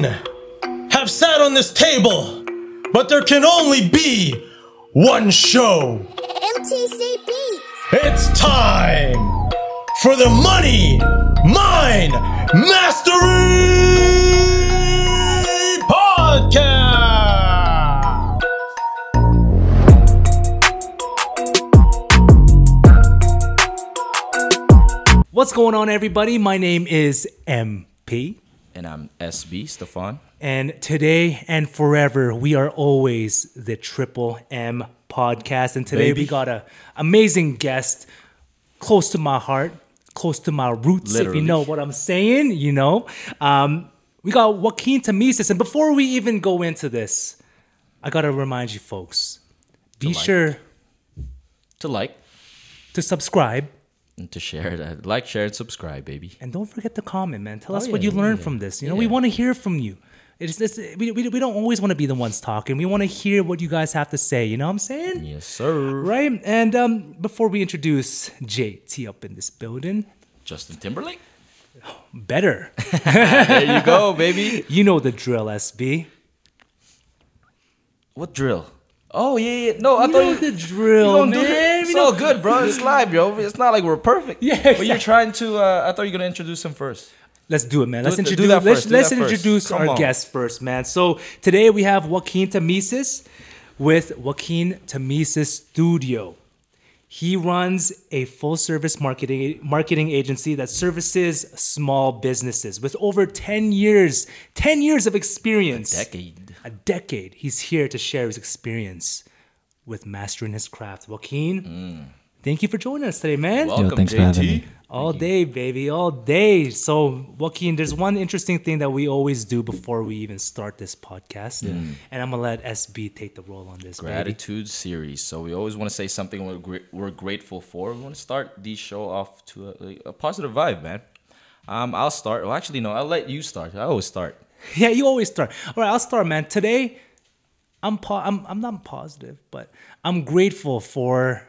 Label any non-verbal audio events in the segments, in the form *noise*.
men have sat on this table, but there can only be one show. MTC Beats. It's time for the Money Mind Mastery Podcast. What's going on, everybody? My name is MP, And I'm SB, Stefan. and today and forever, we are always the Triple M podcast. And today Baby. we got an amazing guest, close to my heart, close to my roots. If you know what I'm saying, you know. Um, we got Joaquin Tamesis, and before we even go into this, I gotta remind you, folks, be like. sure To like to subscribe. And to share that. Like, share, and subscribe, baby. And don't forget to comment, man. Tell us Oh, what yeah, you learned yeah. from this. You know, we want to hear from you. It's, it's, we, we, we don't always want to be the ones talking. We want to hear what you guys have to say. You know what I'm saying? Yes, sir. Right? And um, before we introduce JT up in this building, Justin Timberlake. better. *laughs* *laughs* There you go, baby. you know the drill, SB. What drill? Oh yeah, yeah. No, I You thought know you, the drill, you gonna do man. It. It's all good, bro. It's *laughs* live, yo. It's not like we're perfect. Yeah, But you're trying to. Uh, I thought you were gonna introduce him first. Let's do it, man. Let's Do it- do introduce. that let's first, do let's that introduce Come our on. guest first, man. So today we have Joaquin Tamesis with Joaquin Tamesis Studio. He runs a full-service marketing marketing agency that services small businesses with over 10 years, 10 years of experience. A decade. A decade. He's here to share his experience with mastering his craft. Joaquin, thank you for joining us today, man. Welcome, thanks for having JT. me. All day, baby, all day. So, Joaquin, there's one interesting thing that we always do before we even start this podcast, and I'm gonna let SB take the role on this. Baby. Gratitude series. So we always want to say something we're, gra- we're grateful for. We want to start the show off to a, a positive vibe, man. Um, I'll start. Well, actually, no. I'll let you start. I always start. *laughs* Yeah, you always start. All right, I'll start, man. Today, I'm po- I'm I'm not positive, but I'm grateful for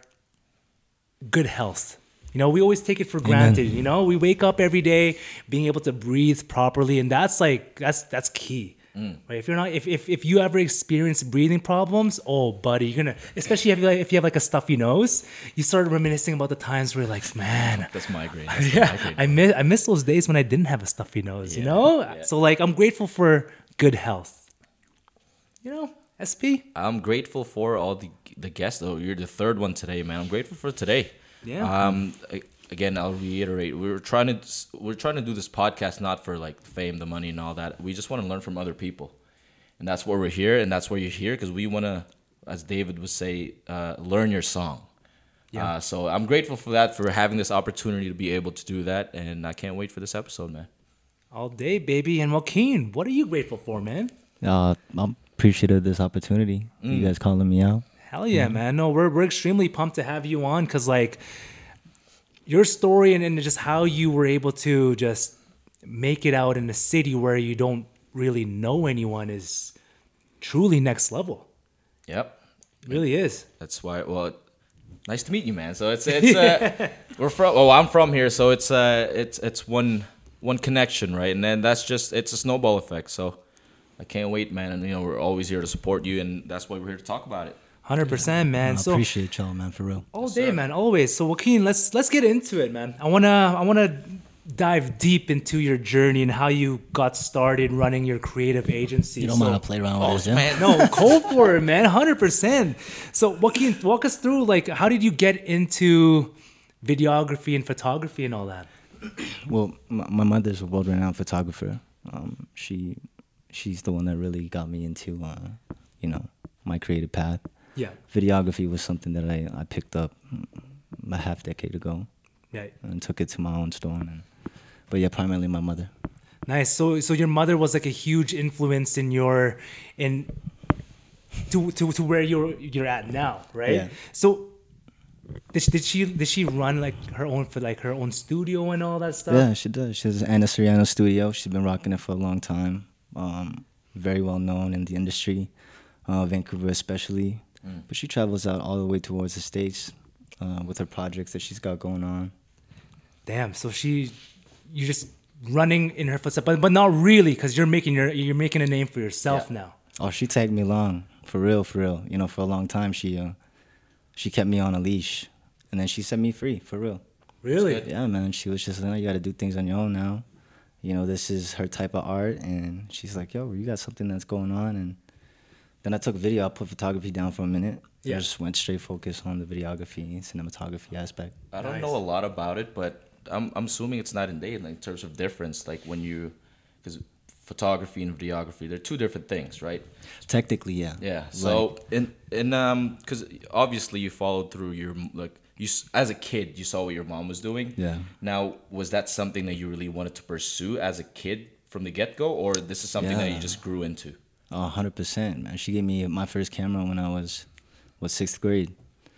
good health. You know, we always take it for granted. You know, we wake up every day being able to breathe properly, and that's like that's that's key. Mm. Right? If you're not, if, if if you ever experience breathing problems, oh, buddy, you're gonna, especially if you like, if you have like a stuffy nose, you start reminiscing about the times where you're like, man, *laughs* That's migraine. *laughs* That's yeah, migraine. I miss I miss those days when I didn't have a stuffy nose. You know, yeah. so like I'm grateful for good health. You know, SP. I'm grateful for all the the guests. Oh, you're the third one today, man. I'm grateful for today. Yeah. Um. Again, I'll reiterate. We are trying to we're trying to do this podcast not for like fame, the money, and all that. We just want to learn from other people, and that's why we're here, and that's why you're here because we want to, as David would say, uh, learn your song. Yeah. Uh, so I'm grateful for that, for having this opportunity to be able to do that, and I can't wait for this episode, man. All day, baby. And Joaquin, what are you grateful for, man? Uh, I'm appreciative of this opportunity. You guys calling me out. Hell yeah, man. No, we're we're extremely pumped to have you on because like your story and, and just how you were able to just make it out in a city where you don't really know anyone is truly next level. Yep. It really is. That's why. Well, nice to meet you, man. So it's *laughs* it's uh, we're from. Oh, I'm from here, so it's uh it's it's one one connection, right? And then that's just it's a snowball effect. So I can't wait, man. And you know we're always here to support you, and that's why we're here to talk about it. Hundred percent, man. I so appreciate y'all, man, for real. All day, man. Always. So Joaquin, let's let's get into it, man. I wanna I wanna dive deep into your journey and how you got started running your creative agency. You don't So- mind to play around with this, yeah? Man, no, *laughs* go for it, man. Hundred percent. So Joaquin, walk us through like how did you get into videography and photography and all that? Well, my, my mother's a world-renowned photographer. Um, she, she's the one that really got me into, uh, you know, my creative path. Yeah. Videography was something that I, I picked up mm, a half decade ago Yeah. and took it to my own store. And, but yeah, primarily my mother. Nice. So so your mother was like a huge influence in your in to to, to where you're you're at now, right? Yeah. So did she, did she did she run like her own for like her own studio and all that stuff? Yeah, she does. She has Anna Soriano Studio. She's been rocking it for a long time. Um, very well known in the industry, uh, Vancouver especially. But she travels out all the way towards the states uh, with her projects that she's got going on. Damn. So she, you just running in her footsteps, but but not really because you're making your you're making a name for yourself Yeah. now. Oh, she tagged me along for real, for real. You know, for a long time, she uh, she kept me on a leash, and then she set me free for real. Really? Yeah, man. She was just like, you got to do things on your own now. You know, this is her type of art, and she's like, yo, you got something that's going on, and then I took video. I put photography down for a minute. Yeah. I just went straight focus on the videography and cinematography aspect. I don't Nice. know a lot about it, but I'm I'm assuming it's night and day like, in terms of difference. Like when you, because photography and videography, they're two different things, right? Technically, yeah. Yeah. So in in um, because obviously you followed through your like you as a kid you saw what your mom was doing. Yeah. Now was that something that you really wanted to pursue as a kid from the get go, or this is something that you just grew into? A hundred percent, man. She gave me my first camera when I was, was sixth grade,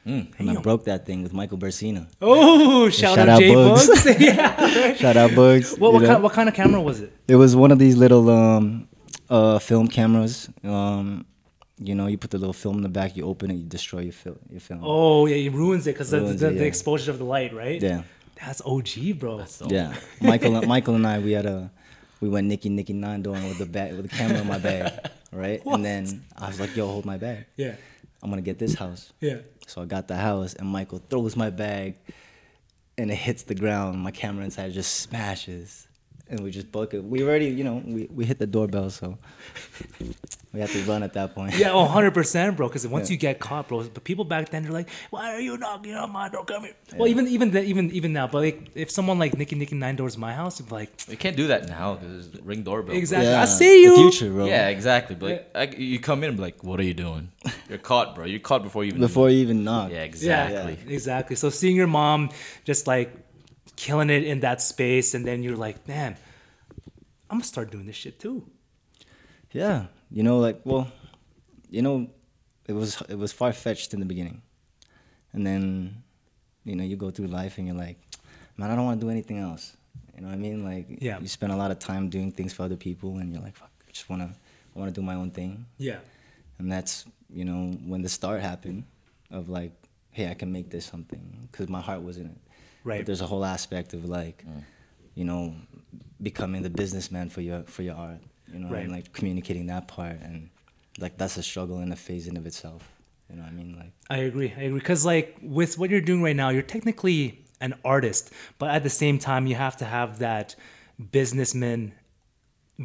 Mm. and I broke that thing with Michael Bersina. Oh, shout, shout out, out J Bugs. Bugs. *laughs* *laughs* yeah. Shout out Bugs. What, what, kind, what kind of camera was it? It was one of these little um, uh, film cameras. Um, you know, you put the little film in the back, you open it, you destroy your film. Your film. Oh, yeah, it ruins it because the, the, it, the exposure of the light, right? Yeah, That's OG, bro. yeah. *laughs* Michael, Michael and I, we had a, we went Nicky Nicky Nine doing with the bag, with the camera in my bag, *laughs* right? And then I was like, "Yo, hold my bag. Yeah. I'm gonna get this house." Yeah. So I got the house, and Michael throws my bag, and it hits the ground. My camera inside just smashes, and we just book it. We already, you know, we, we hit the doorbell, so we have to run at that point. Yeah, oh, 100%, bro. Because once you get caught, bro, but people back then, they're like, why are you knocking on my door? Come here. Well, even even the, even even now, but like, if someone like Nicky Nicky Nine Doors my house, I'm like, You can't do that now because ring doorbell. exactly. Yeah, I see you. In the future, bro. Yeah, exactly. But like, I, you come in and be like, "What are you doing?" You're caught, bro. You're caught before you even. Before you even knock. Yeah, Yeah, exactly. exactly. So seeing your mom just like killing it in that space, and then you're like, man, I'm gonna start doing this shit too. Yeah, you know, like well, you know, it was it was far fetched in the beginning, and then, you know, you go through life and you're like, man, I don't want to do anything else. You know what I mean? Like, Yeah. you spend a lot of time doing things for other people, and you're like, fuck, I just wanna, I wanna do my own thing, Yeah. and that's you know when the start happened, of like, hey, I can make this something, because my heart was in it. Right. But there's a whole aspect of like, Mm. you know, becoming the businessman for your for your art. You know, Right. and like communicating that part, and like that's a struggle and a phase in of itself. You know what I mean? Like, I agree. I agree. Because like with what you're doing right now, you're technically an artist, but at the same time, you have to have that businessman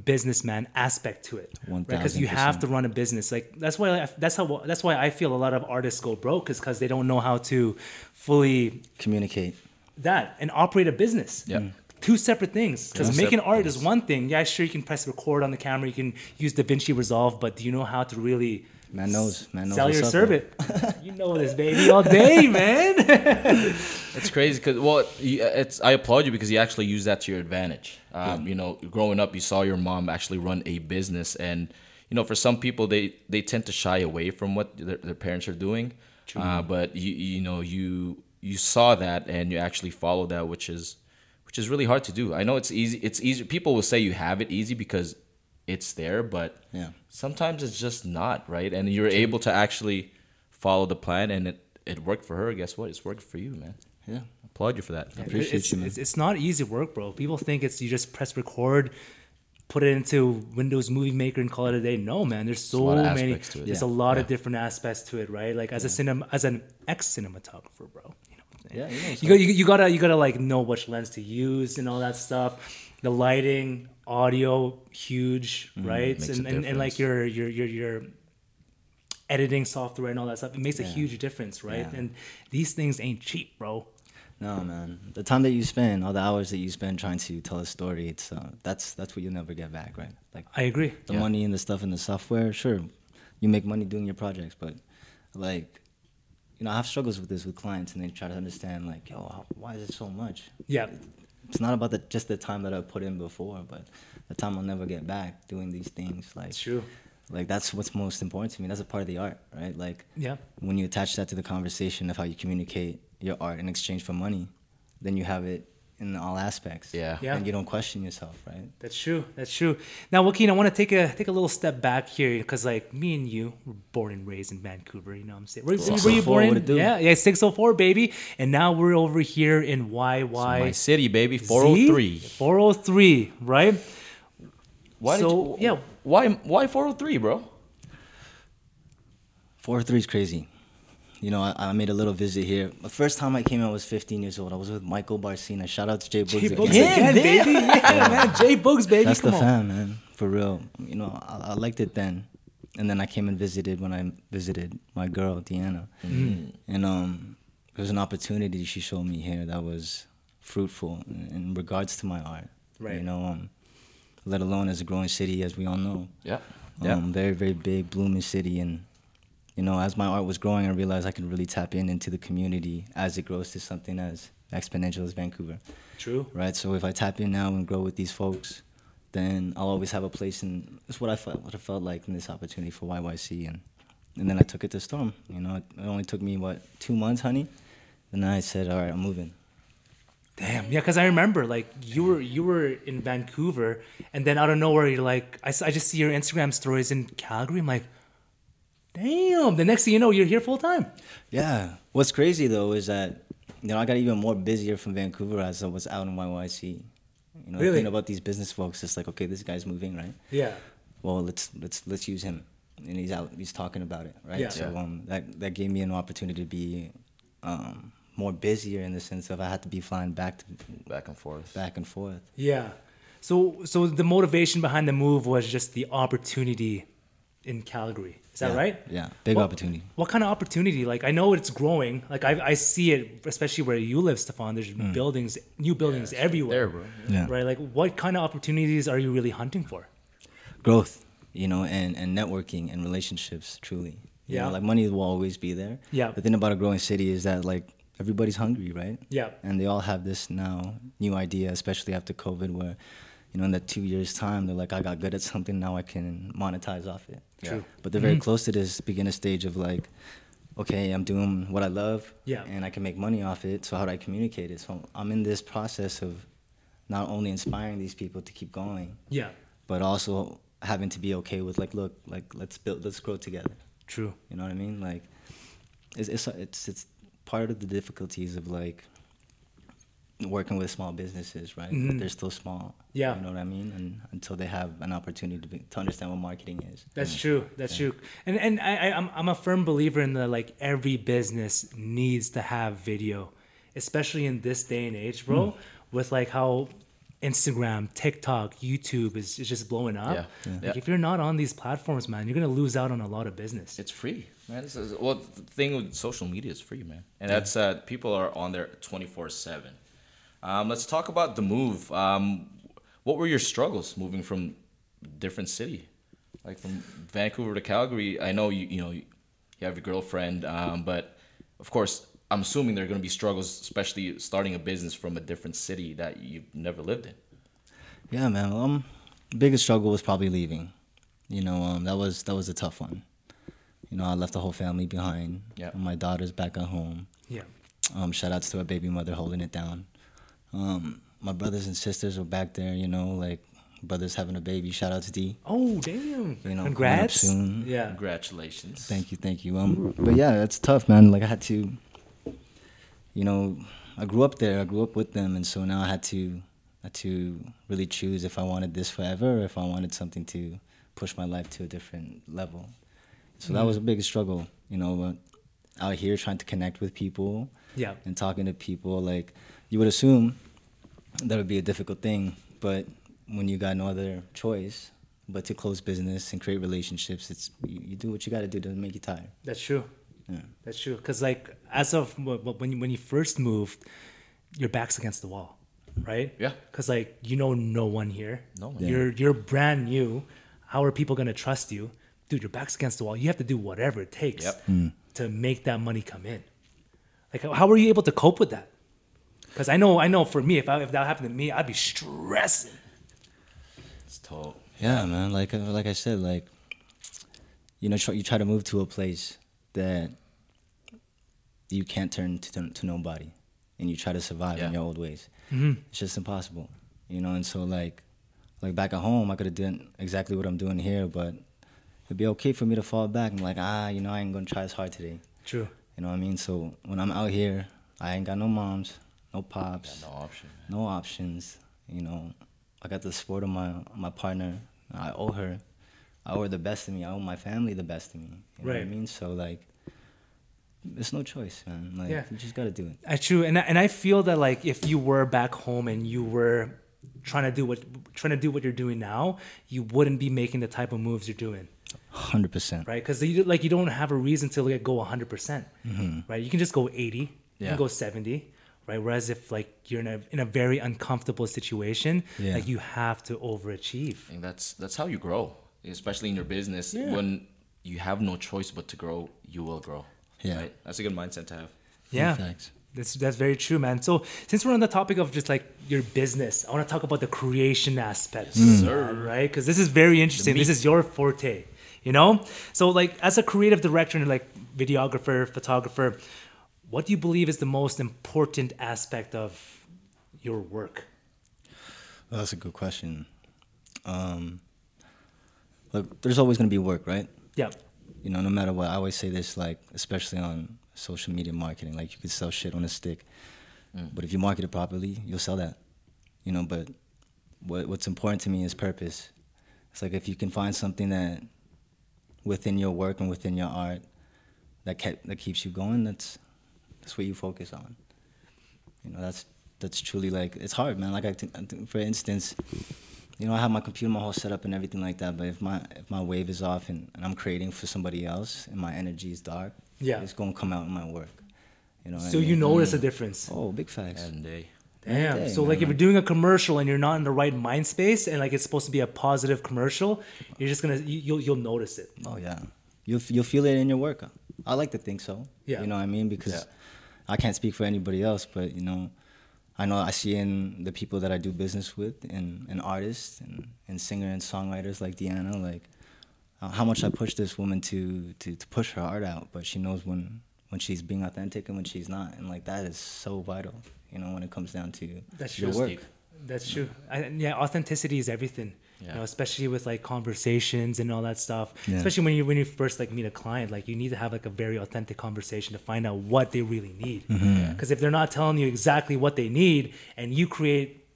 businessman aspect to it because you have to run a business like that's why I, that's how that's why i feel a lot of artists go broke is because they don't know how to fully communicate. That and operate a business Yeah. Mm. two separate things because Yeah. making Separate art is one thing yeah sure you can press record on the camera you can use davinci resolve but do you know how to really Man knows. Man knows. sell your up, serve bro. it *laughs* you know this baby all day *laughs* man It's crazy because well, it's I applaud you because you actually use that to your advantage. Um, You know, growing up, you saw your mom actually run a business, and you know, for some people, they they tend to shy away from what their, their parents are doing. Uh, but you you know you you saw that and you actually followed that, which is which is really hard to do. I know it's easy. It's easy. People will say you have it easy because it's there, but Yeah. sometimes it's just not right. And you're able to actually follow the plan, and it it worked for her. Guess what? It's worked for you, man. Yeah. Applaud you for that. Appreciate it's, you, man. it's, it's not easy work, bro. People think it's you just press record, put it into Windows Movie Maker and call it a day. No, man. There's so lot of many. aspects to it. There's Yeah. a lot of different aspects to it, right? Like as a cinema, as an ex cinematographer, bro. You know what I'm saying? Yeah, you know you, you, you gotta you gotta like know which lens to use and all that stuff. The lighting, audio, huge, right? Mm, a and, and, and like your your your your editing software and all that stuff. It makes a huge difference, right? Yeah. And these things ain't cheap, bro. No, man. The time that you spend, all the hours that you spend trying to tell a story, it's uh, that's that's what you'll never get back, right? Like I agree. the Yeah. money and the stuff and the software, sure, you make money doing your projects, but like, you know, I have struggles with this with clients, and they try to understand, like, yo, why is it so much? Yeah. It's not about the, just the time that I put in before, but the time I'll never get back doing these things. Like, It's true. like that's what's most important to me. That's a part of the art, right? Like, Yeah. when you attach that to the conversation of how you communicate your art in exchange for money, then you have it in all aspects. Yeah. Yeah. And you don't question yourself, right? That's true. That's true. Now, Joaquin, I want to take a take a little step back here because, like, me and you were born and raised in Vancouver. You know what I'm saying? Were, were you born in? Oh yeah, yeah, 604, baby. And now we're over here in YY. My city, baby, oh Z? 403. 403, right? Why So, you, yeah. Why why 403, bro? 403 is crazy. You know, I, I made a little visit here. The first time I came out, I was 15 years old. I was with Michael Barcina. Shout out to Jay Boogs Jay Boogs again. again, baby. Yeah, man. Jay Boogs, baby. That's Come the on. fam, man. For real. You know, I, I liked it then. And then I came and visited when I visited my girl, Deanna. Mm-hmm. And um, it was an opportunity she showed me here that was fruitful in, in regards to my art. Right. You know, um, let alone as a growing city, as we all know. Yeah. Yeah. Um, very, very big, blooming city. And, you know, as my art was growing, I realized I could really tap in into the community as it grows to something as exponential as Vancouver True. right? So if I tap in now and grow with these folks, then I'll always have a place, and it's what I felt. What I felt like in this opportunity for YYC, and and then I took it to Storm. You know, it, it only took me what two months, honey. And then I said, all right, I'm moving. Damn. Yeah, because I remember like you were you were in Vancouver, and then out of nowhere you're like, I, I just see your Instagram stories in Calgary. I'm like, damn. The next thing you know, you're here full time. Yeah. What's crazy though is that you know I got even more busier from Vancouver as I was out in YYC. You know, Really? thinking about these business folks, it's like, okay, this guy's moving, right? Yeah. well let's let's let's use him and he's out he's talking about it right Yeah. so Yeah. um that that gave me an opportunity to be um more busier in the sense of i had to be flying back to Back and forth. back and forth Yeah. So so the motivation behind the move was just the opportunity in Calgary. Is that Yeah, right? yeah big What- opportunity What kind of opportunity? Like I know it's growing. Like I, I see it, especially where you live, Stefan. There's mm. buildings, new buildings everywhere. there, bro. Yeah. Right. Like what kind of opportunities are you really hunting for? growth you know and and networking and relationships truly you Yeah. know, like money will always be there Yeah. the thing about a growing city is that like everybody's hungry right Yeah. and they all have this now new idea especially after covid where you know in that two years time they're like i got good at something now i can monetize off it True. but they're very mm-hmm. close to this beginner stage of like okay i'm doing what i love Yeah. and i can make money off it so how do i communicate it so i'm in this process of not only inspiring these people to keep going Yeah. but also having to be okay with like look like let's build let's grow together True. you know what i mean like it's it's it's, it's part of the difficulties of like working with small businesses right Mhm. they're still small Yeah. you know what i mean and until they have an opportunity to, be, to understand what marketing is That's true. That's true. And and I, I I'm I'm a firm believer in the like every business needs to have video, especially in this day and age, bro. Hmm. With like how Instagram, TikTok, YouTube is, is just blowing up. Yeah. Yeah. Like Yeah. if you're not on these platforms, man, you're gonna lose out on a lot of business. It's free, man. This is, well, the thing with social media is free, man, and that's uh, people are on there twenty four seven. Um, let's talk about the move. Um, what were your struggles moving from different city, like from Vancouver to Calgary? I know you you know you have your girlfriend, um, but of course I'm assuming there are going to be struggles, especially starting a business from a different city that you've never lived in. yeah man um biggest struggle was probably leaving you know um that was that was a tough one you know i left the whole family behind Yeah. my daughter's back at home Yeah. Um, shout outs to our baby mother holding it down. Um, my brothers and sisters were back there, you know, like brothers having a baby. Shout out to D. Oh damn! You know, Congrats. soon. Yeah. Congratulations. Thank you, thank you. Um, but yeah, that's tough, man. Like I had to, you know, I grew up there. I grew up with them, and so now I had to, had to really choose if I wanted this forever, or if I wanted something to push my life to a different level. So that was a big struggle, you know. But out here trying to connect with people, Yeah. and talking to people, like you would assume that would be a difficult thing, but when you got no other choice but to close business and create relationships, it's you, you do what you got to do to make you tired. That's true. Yeah. That's true. Cause like as of wh- wh- when you, when you first moved, your back's against the wall, right? Yeah. Cause like you know no one here. No one. You're you're brand new. How are people gonna trust you, dude? Your back's against the wall. You have to do whatever it takes Yep. Hmm. to make that money come in. Like how- how were you able to cope with that? Cause I know I know for me, if I, if that happened to me, I'd be stressing. It's tough. Yeah, man. Like uh, like I said, like you know, try, you try to move to a place that you can't turn to to nobody, and you try to survive Yeah. in your old ways. It's just impossible, you know. And so like, like back at home, I could have done exactly what I'm doing here, but it'd be okay for me to fall back. I'm like, ah, you know, I ain't gonna try as hard today. True. You know what I mean? So when I'm out here, I ain't got no moms, no pops, No option. Man. no options. You know, I got the support of my my partner. I owe her. I owe her the best of me. I owe my family the best of me. You know what I mean? So like, there's no choice, man. Like Yeah. you just gotta do it. Uh, true, and I- and I feel that like if you were back home and you were trying to do what trying to do what you're doing now, you wouldn't be making the type of moves you're doing, Hundred percent. right? Because you like you don't have a reason to like go 100, percent right? You can just go 80, you Yeah. can go 70, right? Whereas if like you're in a in a very uncomfortable situation, Yeah. like you have to overachieve. I think that's that's how you grow, especially in your business. Yeah. When you have no choice but to grow, you will grow. Yeah. Right? That's a good mindset to have. Yeah. thanks. That's that's very true, man. So since we're on the topic of just like your business, I want to talk about the creation aspect, mm. Sir. right? Because this is very interesting. This is your forte, you know. So like as a creative director and like videographer, photographer, what do you believe is the most important aspect of your work? Well, that's a good question. Um, look, there's always gonna be work, right? Yeah, You know, no matter what. I always say this, like especially on social media marketing. Like you could sell shit on a stick, but if you market it properly, you'll sell that. You know, but what what's important to me is purpose. It's like if you can find something that within your work and within your art that kept, that keeps you going, that's that's what you focus on. You know, that's that's truly like it's hard, man. Like I, think- I think for instance, you know, I have my computer, my whole setup, and everything like that. But if my if my wave is off and, and I'm creating for somebody else, and my energy is dark, Yeah. it's gonna come out in my work. You know. what I so you mean? notice a difference. Oh, big facts. And they Damn. day, so like if you're doing a commercial and you're not in the right mind space and like it's supposed to be a positive commercial, you're just gonna you, you'll you'll notice it. Oh yeah, you'll you'll feel it in your work. I like to think so. Yeah. You know what I mean? Because Yeah. I can't speak for anybody else, but you know, I know I see in the people that I do business with, and, and artists, and, and singer and songwriters like Deanna, like uh, how much I push this woman to, to to push her art out, but she knows when when she's being authentic and when she's not, and like that is so vital. You know, when it comes down to That's your true. work. Steve. That's true. I, yeah, authenticity is everything. You know, especially with like conversations and all that stuff. Yeah. Especially when you when you first like meet a client, like you need to have like a very authentic conversation to find out what they really need. Mm-hmm. Because if they're not telling you exactly what they need, and you create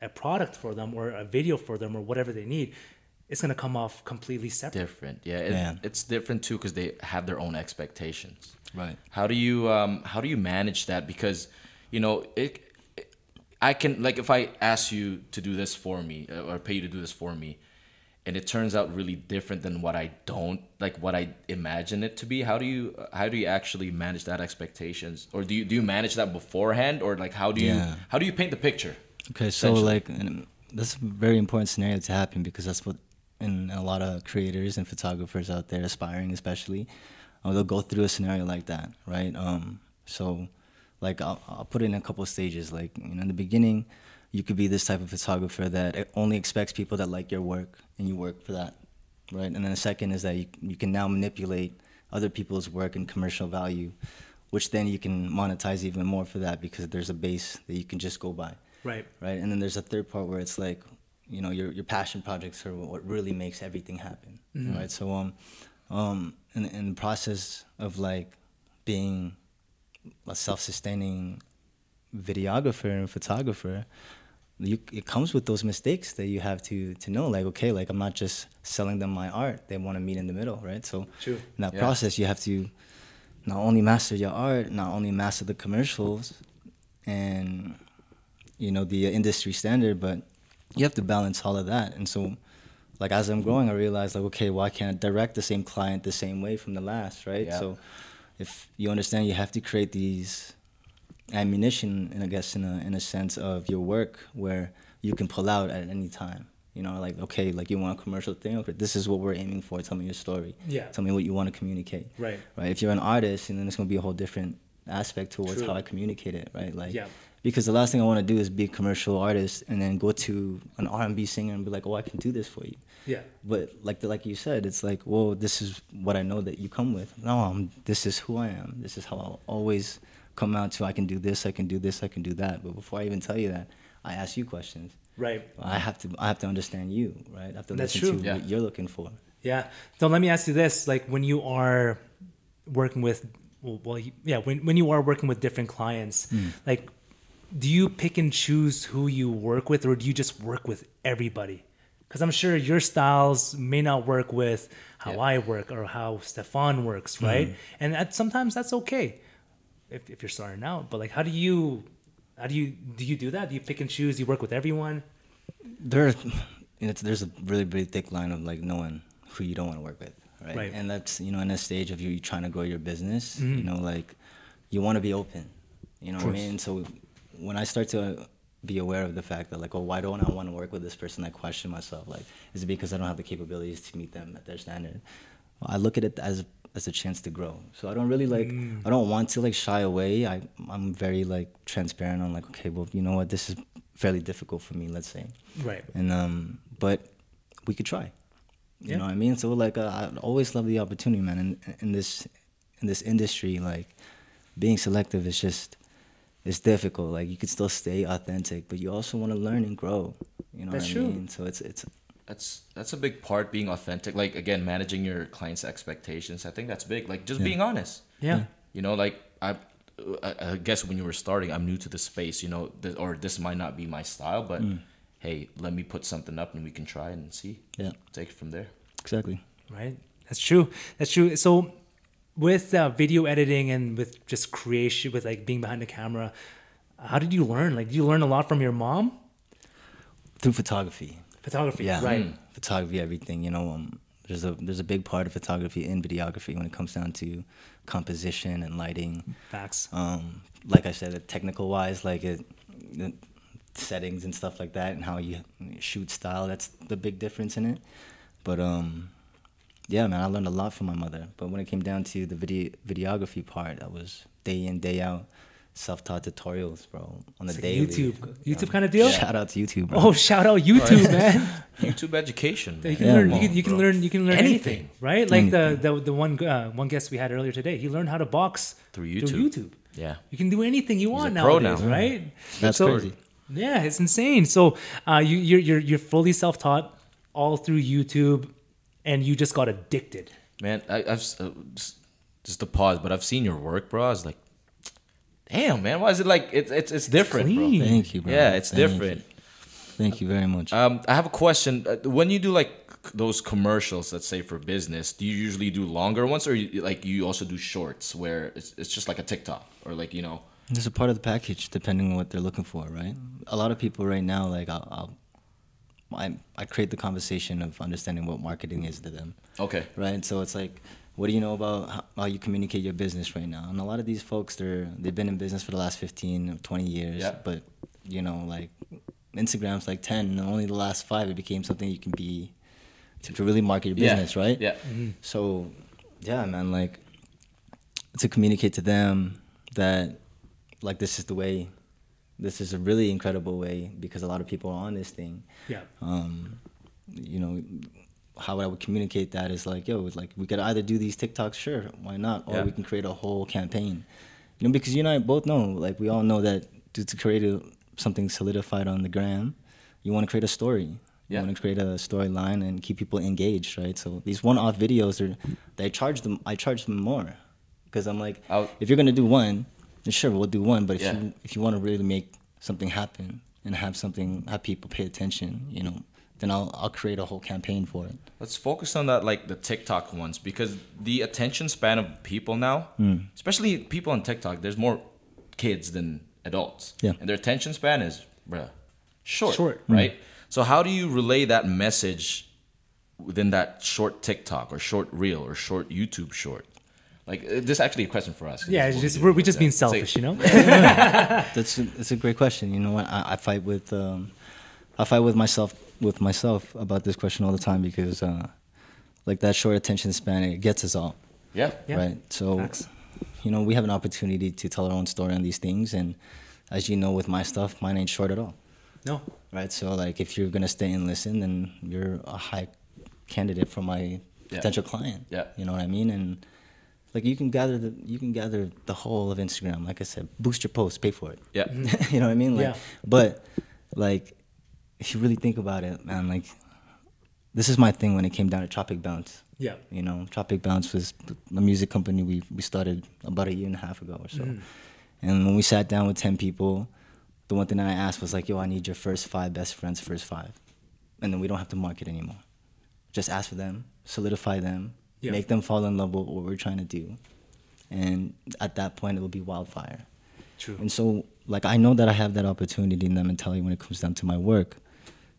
a product for them or a video for them or whatever they need, it's gonna come off completely separate. different. Yeah, it, Yeah. it's different too because they have their own expectations. Right. How do you um, how do you manage that? Because you know it, it- I can like if I ask you to do this for me uh, or pay you to do this for me, and it turns out really different than what I don't like what I imagine it to be. How do you how do you actually manage that expectations, or do you do you manage that beforehand, or like how do you Yeah. how do you paint the picture? Okay, so like, that's a very important scenario to happen because that's what, and a lot of creators and photographers out there, aspiring especially, uh, they'll go through a scenario like that, right? Um, so, like, I'll, I'll put it in a couple of stages. Like, you know, in the beginning, you could be this type of photographer that only expects people that like your work, and you work for that, right? And then the second is that you you can now manipulate other people's work and commercial value, which then you can monetize even more for that because there's a base that you can just go by Right. right? And then there's a third part where it's like, you know, your your passion projects are what really makes everything happen, right? So um, um, in in the process of like being a self-sustaining videographer and photographer, you, it comes with those mistakes that you have to to know. Like, okay, like I'm not just selling them my art; they want to meet in the middle, right? So True. in that Yeah. process, you have to not only master your art, not only master the commercials, and you know the industry standard, but you have to balance all of that. And so, like as I'm growing, I realized like, okay, well, I can't I direct the same client the same way from the last, right? Yeah. So, if you understand, you have to create these ammunition, and I guess in a in a sense of your work where you can pull out at any time. You know, like okay, like you want a commercial thing, okay, this is what we're aiming for. Tell me your story. Yeah. Tell me what you want to communicate. Right. Right. If you're an artist, and then it's gonna be a whole different aspect towards True. how I communicate it. Right. Like. Yeah. Because the last thing I want to do is be a commercial artist and then go to an R&B singer and be like, "Oh, I can do this for you." Yeah. But like the, like you said, it's like, well, this is what I know that you come with. No, I'm, this is who I am. This is how I'll always come out to I can do this, I can do this, I can do that. But before I even tell you that, I ask you questions. Right. I have to I have to understand you, right? I have to That's listen true. to Yeah. what you're looking for. Yeah. So let me ask you this: like when you are working with, well, well yeah, when when you are working with different clients, Hmm. like, do you pick and choose who you work with, or do you just work with everybody? Because I'm sure your styles may not work with how Yeah. I work or how Stefan works, Hmm. right? And that, sometimes that's okay if, if you're starting out. But like, how do you, how do you do you do that? Do you pick and choose? You work with everyone? There, it's, there's a really really thick line of like knowing who you don't want to work with, right? Right. And that's you know in a stage of you you trying to grow your business, Mm-hmm. you know like you want to be open, you know what I mean. So when I start to be aware of the fact that like, oh, why don't I want to work with this person? I question myself like, is it because I don't have the capabilities to meet them at their standard? I look at it as as a chance to grow. So I don't really like Mm. I don't want to like shy away. I I'm very like transparent on like okay, well, you know what, this is fairly difficult for me, let's say. Right. And um but we could try. You Yeah. know what I mean? So like uh, I always love the opportunity, man. In in this in this industry like being selective is just it's difficult. Like you could still stay authentic, but you also want to learn and grow. You know That's what true. I mean? So it's it's That's that's a big part being authentic. Like again, managing your clients' expectations. I think that's big. Like just being honest. Yeah. You know, like I, I, I guess when you were starting, I'm new to the space. You know, th- or this might not be my style, but mm. hey, let me put something up and we can try and see. Yeah. Take it from there. exactly. Right. That's true. That's true. So, with uh, video editing and with just creation, with like being behind the camera, how did you learn? Like, did you learn a lot from your mom? Through photography. Photography. Yeah. Right. Photography, everything. You know, um, there's a there's a big part of photography and videography when it comes down to composition and lighting. Facts. Um, like I said, technical wise, like it, the settings and stuff like that, and how you shoot style. That's the big difference in it. But um, yeah, man, I learned a lot from my mother. But when it came down to the video videography part, I was day in day out, self-taught tutorials, bro, on the It's like daily. YouTube, YouTube kind of deal. Shout out to YouTube, bro. Oh, shout out YouTube, man! *laughs* YouTube education. You can Yeah, learn. man. You can, you can learn. You can learn anything, Anything. right? Like the, the the one uh, one guest we had earlier today. He learned how to box Through Through YouTube. YouTube. Yeah. You can do anything you want nowadays, now. right? *laughs* That's So- crazy. Yeah, it's insane. So uh, you you're, you're you're fully self taught all through YouTube, and you just got addicted. Man, I, I've uh, just, just to pause, but I've seen your work, bro. I was like, damn, man, why is it like it's it's it's different, clean. bro? Thank you, bro. Yeah, it's Thank you. different. Thank you very much. Um, I have a question. Uh, When you do like those commercials, let's say for business, do you usually do longer ones, or you, like you also do shorts where it's, it's just like a TikTok or like you know? It's a part of the package, depending on what they're looking for, right? A lot of people right now, like I'll, I'll I, I create the conversation of understanding what marketing is to them, Okay. right? So it's like, what do you know about how, how you communicate your business right now? And a lot of these folks, they're they've been in business for the last fifteen or twenty years, Yeah. but you know, like Instagram's like ten, and only the last five it became something you can be to, to really market your Yeah. business, right? Yeah. Mm-hmm. So, yeah, man, like to communicate to them that like this is the way, this is a really incredible way because a lot of people are on this thing. Yeah. Um, you know, how I would communicate that is like, yo, like we could either do these TikToks, sure, why not, or Yeah. we can create a whole campaign. You know, because you and I both know, like we all know that to, to create a, something solidified on the gram, you want to create a story. Yeah. You want to create a storyline and keep people engaged, right? So these one-off videos are, they charge them. I charge them more, because I'm like, I'll- if you're gonna do one, sure, we'll do one. But if Yeah. you if you want to really make something happen and have something have people pay attention, you know, then I'll I'll create a whole campaign for it. Let's focus on that, like the TikTok ones, because the attention span of people now, hmm. especially people on TikTok, there's more kids than adults. Yeah. And their attention span is, bruh, short. Short. Right? Hmm. So, how do you relay that message within that short TikTok or short reel or short YouTube short? Like, uh, this is actually a question for us. Yeah, it's just we do. we're, we're just Yeah. being It's like- selfish, you know. *laughs* That's a, that's a great question. You know what? I, I fight with um, I fight with myself with myself about this question all the time because uh, like that short attention span it gets us all. Yeah. Yeah. Right. So, Facts. you know, we have an opportunity to tell our own story on these things, and as you know, with my stuff, mine ain't short at all. No. Right. So, like, if you're gonna stay and listen, then you're a high candidate for my Yeah. potential client. Yeah. You know what I mean? And like you can gather the you can gather the whole of Instagram. Like I said, boost your post, pay for it. Yeah. *laughs* you know what I mean? Like, Yeah. But like, if you really think about it, man, like, this is my thing when it came down to Tropic Bounce. Yeah. You know, Tropic Bounce was a music company we we started about a year and a half ago or so. Mm-hmm. And when we sat down with ten people, the one thing that I asked was like, "Yo, I need your first five best friends, first five, and then we don't have to market anymore. Just ask for them, solidify them, Yeah. make them fall in love with what we're trying to do, and at that point, it will be wildfire." True. And so, like, I know that I have that opportunity and that mentality when it comes down to my work.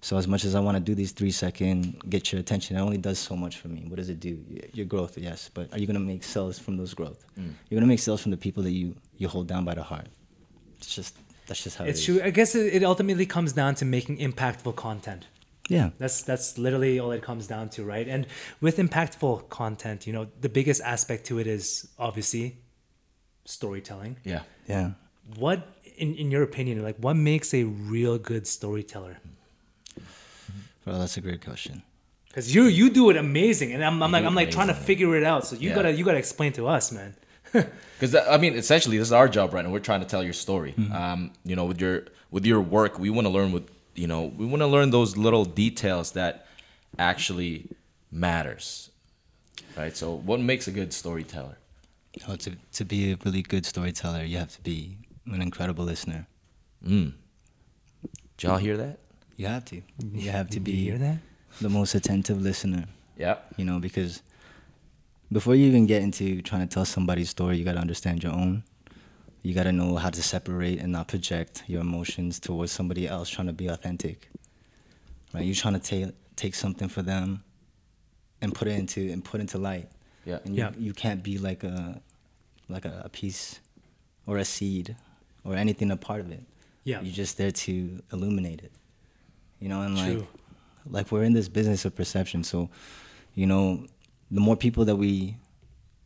So, as much as I want to do these three second get your attention, it only does so much for me. What does it do? Your growth, yes, but are you gonna make sales from those growth? Mm. You're gonna make sales from the people that you you hold down by the heart. It's just that's just how It's it is. true. I guess it, it ultimately comes down to making impactful content. Yeah, That's that's literally all it comes down to, right? And with impactful content, you know, the biggest aspect to it is obviously storytelling. Yeah. yeah. What, in, in your opinion, like what makes a real good storyteller? Well, that's a great question. Because you you do it amazing, and I'm, I'm like I'm like trying to figure it out. So you Yeah. gotta you gotta explain to us, man. *laughs* Because I mean, essentially, this is our job right now. We're trying to tell your story. Um, you know, with your with your work, we want to learn with you know we want to learn those little details that actually matters, right? So, what makes a good storyteller? Oh, to to be a really good storyteller, you have to be an incredible listener. Mm. Did y'all hear that? You have to. You have to be you hear that? the most attentive listener. Yeah. you know, because before you even get into trying to tell somebody's story, you got to understand your own. You got to know how to separate and not project your emotions towards somebody else trying to be authentic. Right? You're trying to take take something for them and put it into and put into light. Yeah. And you, Yeah. you can't be like a like a, a piece or a seed or anything a part of it. Yeah. You're just there to illuminate it. You know, and like like we're in this business of perception, so you know, the more people that we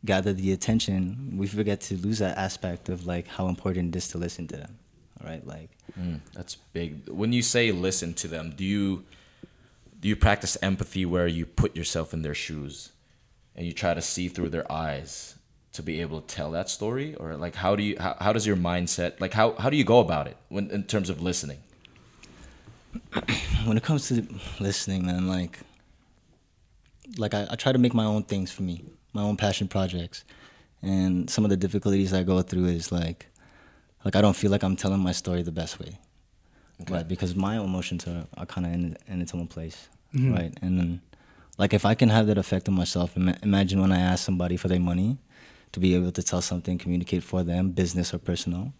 gather the attention, we forget to lose that aspect of like how important it is to listen to them. All right, like Mm, that's big. When you say listen to them, do you do you practice empathy where you put yourself in their shoes and you try to see through their eyes to be able to tell that story or like how do you how, how does your mindset like how how do you go about it when in terms of listening? *clears throat* when it comes to listening, man, like like I, I try to make my own things for me, my own passion projects. And some of the difficulties I go through is like like I don't feel like I'm telling my story the best way. Right, because my emotions are, are kind of in, in its own place, mm-hmm. right? And then, like if I can have that effect on myself, ima- imagine when I ask somebody for their money, to be able to tell something, communicate for them, business or personal,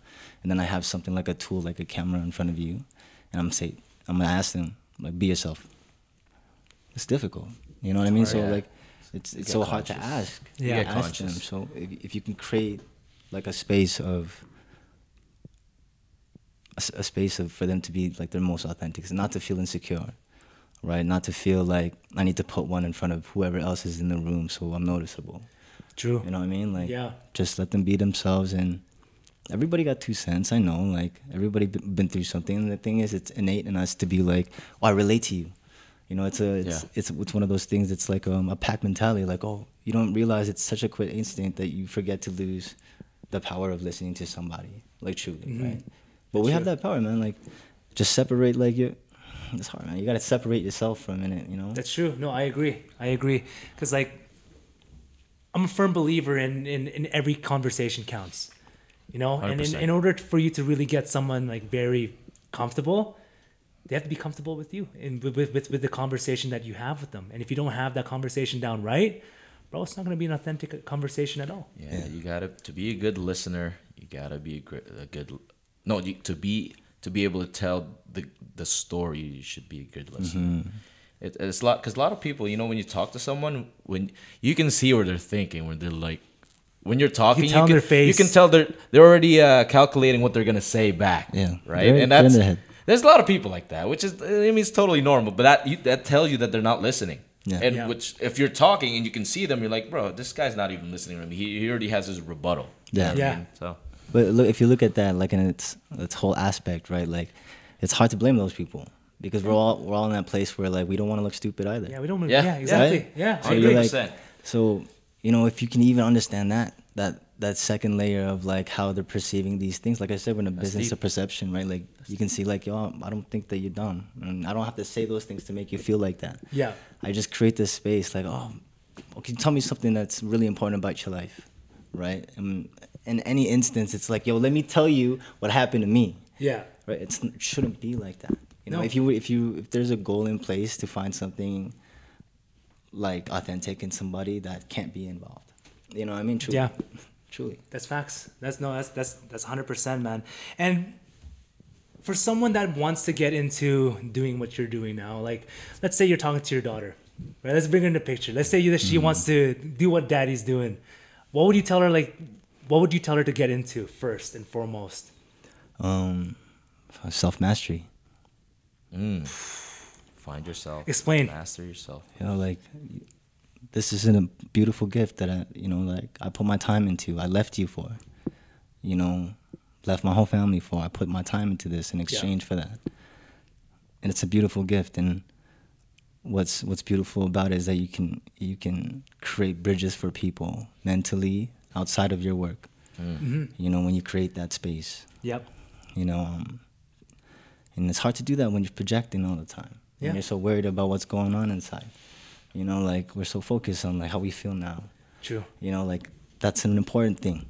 and then I have something like a tool, like a camera in front of you, and I'm say, I'm gonna ask them, like, be yourself. It's difficult, you know what I mean? so yeah. like, it's it's so hard to conscious. ask. You get ask them. So if if you can create like a space of a space of for them to be like their most authentic, and not to feel insecure, right? Not to feel like I need to put one in front of whoever else is in the room so I'm noticeable. True. You know what I mean? Like, Yeah. just let them be themselves. And everybody got two cents. I know. Like, everybody been through something. And the thing is, it's innate in us to be like, oh, I relate to you. You know, it's a, it's, Yeah. it's, it's one of those things. It's like um, a pack mentality. Like, oh, you don't realize it's such a quick instinct that you forget to lose the power of listening to somebody. Like, truly, right? But we have that power, man. Like, just separate. Like, your. It's hard, man. You gotta separate yourself for a minute. You know. That's true. No, I agree. I agree. Because like, I'm a firm believer in, in in every conversation counts. You know, and in, in order for you to really get someone like very comfortable, they have to be comfortable with you and with, with, with, with the conversation that you have with them. And if you don't have that conversation down right, bro, it's not going to be an authentic conversation at all. Yeah, you gotta to be a good listener. You gotta be a, gr- a good no. You, to be to be able to tell the the story, you should be a good listener. It, it's a lot because a lot of people, you know, when you talk to someone, when you can see what they're thinking, when they're like, when you're talking, tell in can, their face. You can tell they're they're already uh, calculating what they're gonna say back. Yeah. right. They're- and that's their head. There's a lot of people like that, which is I mean it's totally normal, but that you, that tells you that they're not listening. Yeah. And Yeah. which if you're talking and you can see them, you're like, bro, this guy's not even listening to me. He, he already has his rebuttal. You know Yeah. I Yeah. mean? So But look, if you look at that, like in its its whole aspect, right? Like, it's hard to blame those people because we're all we're all in that place where like we don't want to look stupid either. Yeah, we don't. Yeah, Yeah, exactly. right? Yeah, So I you're agree. like, 100%. so you know, if you can even understand that, that that second layer of like how they're perceiving these things. Like I said, we're in a business deep. of perception, right? Like you can see, like yo, I don't think that you're dumb, and I don't have to say those things to make you feel like that. Yeah. I just create this space, like oh, okay, tell me something that's really important about your life, right? And in any instance, it's like yo, let me tell you what happened to me Yeah. right it's, it shouldn't be like that you know No. if you if you if there's a goal in place to find something like authentic in somebody that can't be involved you know what i mean truly Yeah. Truly That's facts. That's no, that's that's that's hundred percent, man. And for someone that wants to get into doing what you're doing now, like let's say you're talking to your daughter, right? Let's bring her in the picture. Let's say you, that she wants to do what daddy's doing. What would you tell her? Like, what would you tell her to get into first and foremost? um self-mastery Mm. Find yourself. Explain. Master yourself. you know like this is a beautiful gift that i you know like i put my time into i left you for you know left my whole family for i put my time into this in exchange for that. And it's a beautiful gift and what's what's beautiful about it is that you can you can create bridges for people mentally outside of your work. You know when you create that space. Yep. you know um, and it's hard to do that when you're projecting all the time. Yeah. and you're so worried about what's going on inside you know like we're so focused on like how we feel now True. you know like that's an important thing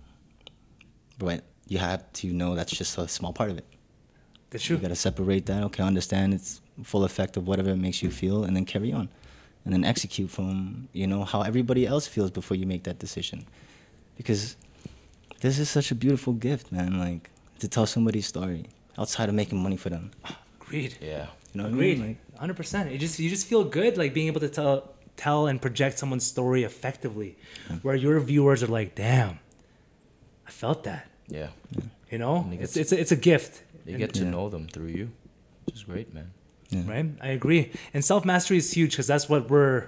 but you have to know that's just a small part of it That's true. you true. got to separate that okay understand its full effect of whatever it makes you feel and then carry on and then execute from you know how everybody else feels before you make that decision because this is such a beautiful gift man like to tell somebody's story outside of making money for them Agreed. Yeah. you know what I Agreed. mean? Like, Hundred percent. You just you just feel good like being able to tell tell and project someone's story effectively, where your viewers are like, "Damn, I felt that." Yeah. You know, And it it's gets- it's a, it's a gift. You And- get to Yeah. know them through you, which is great, man. yeah. right. I agree. And self mastery is huge because that's what we're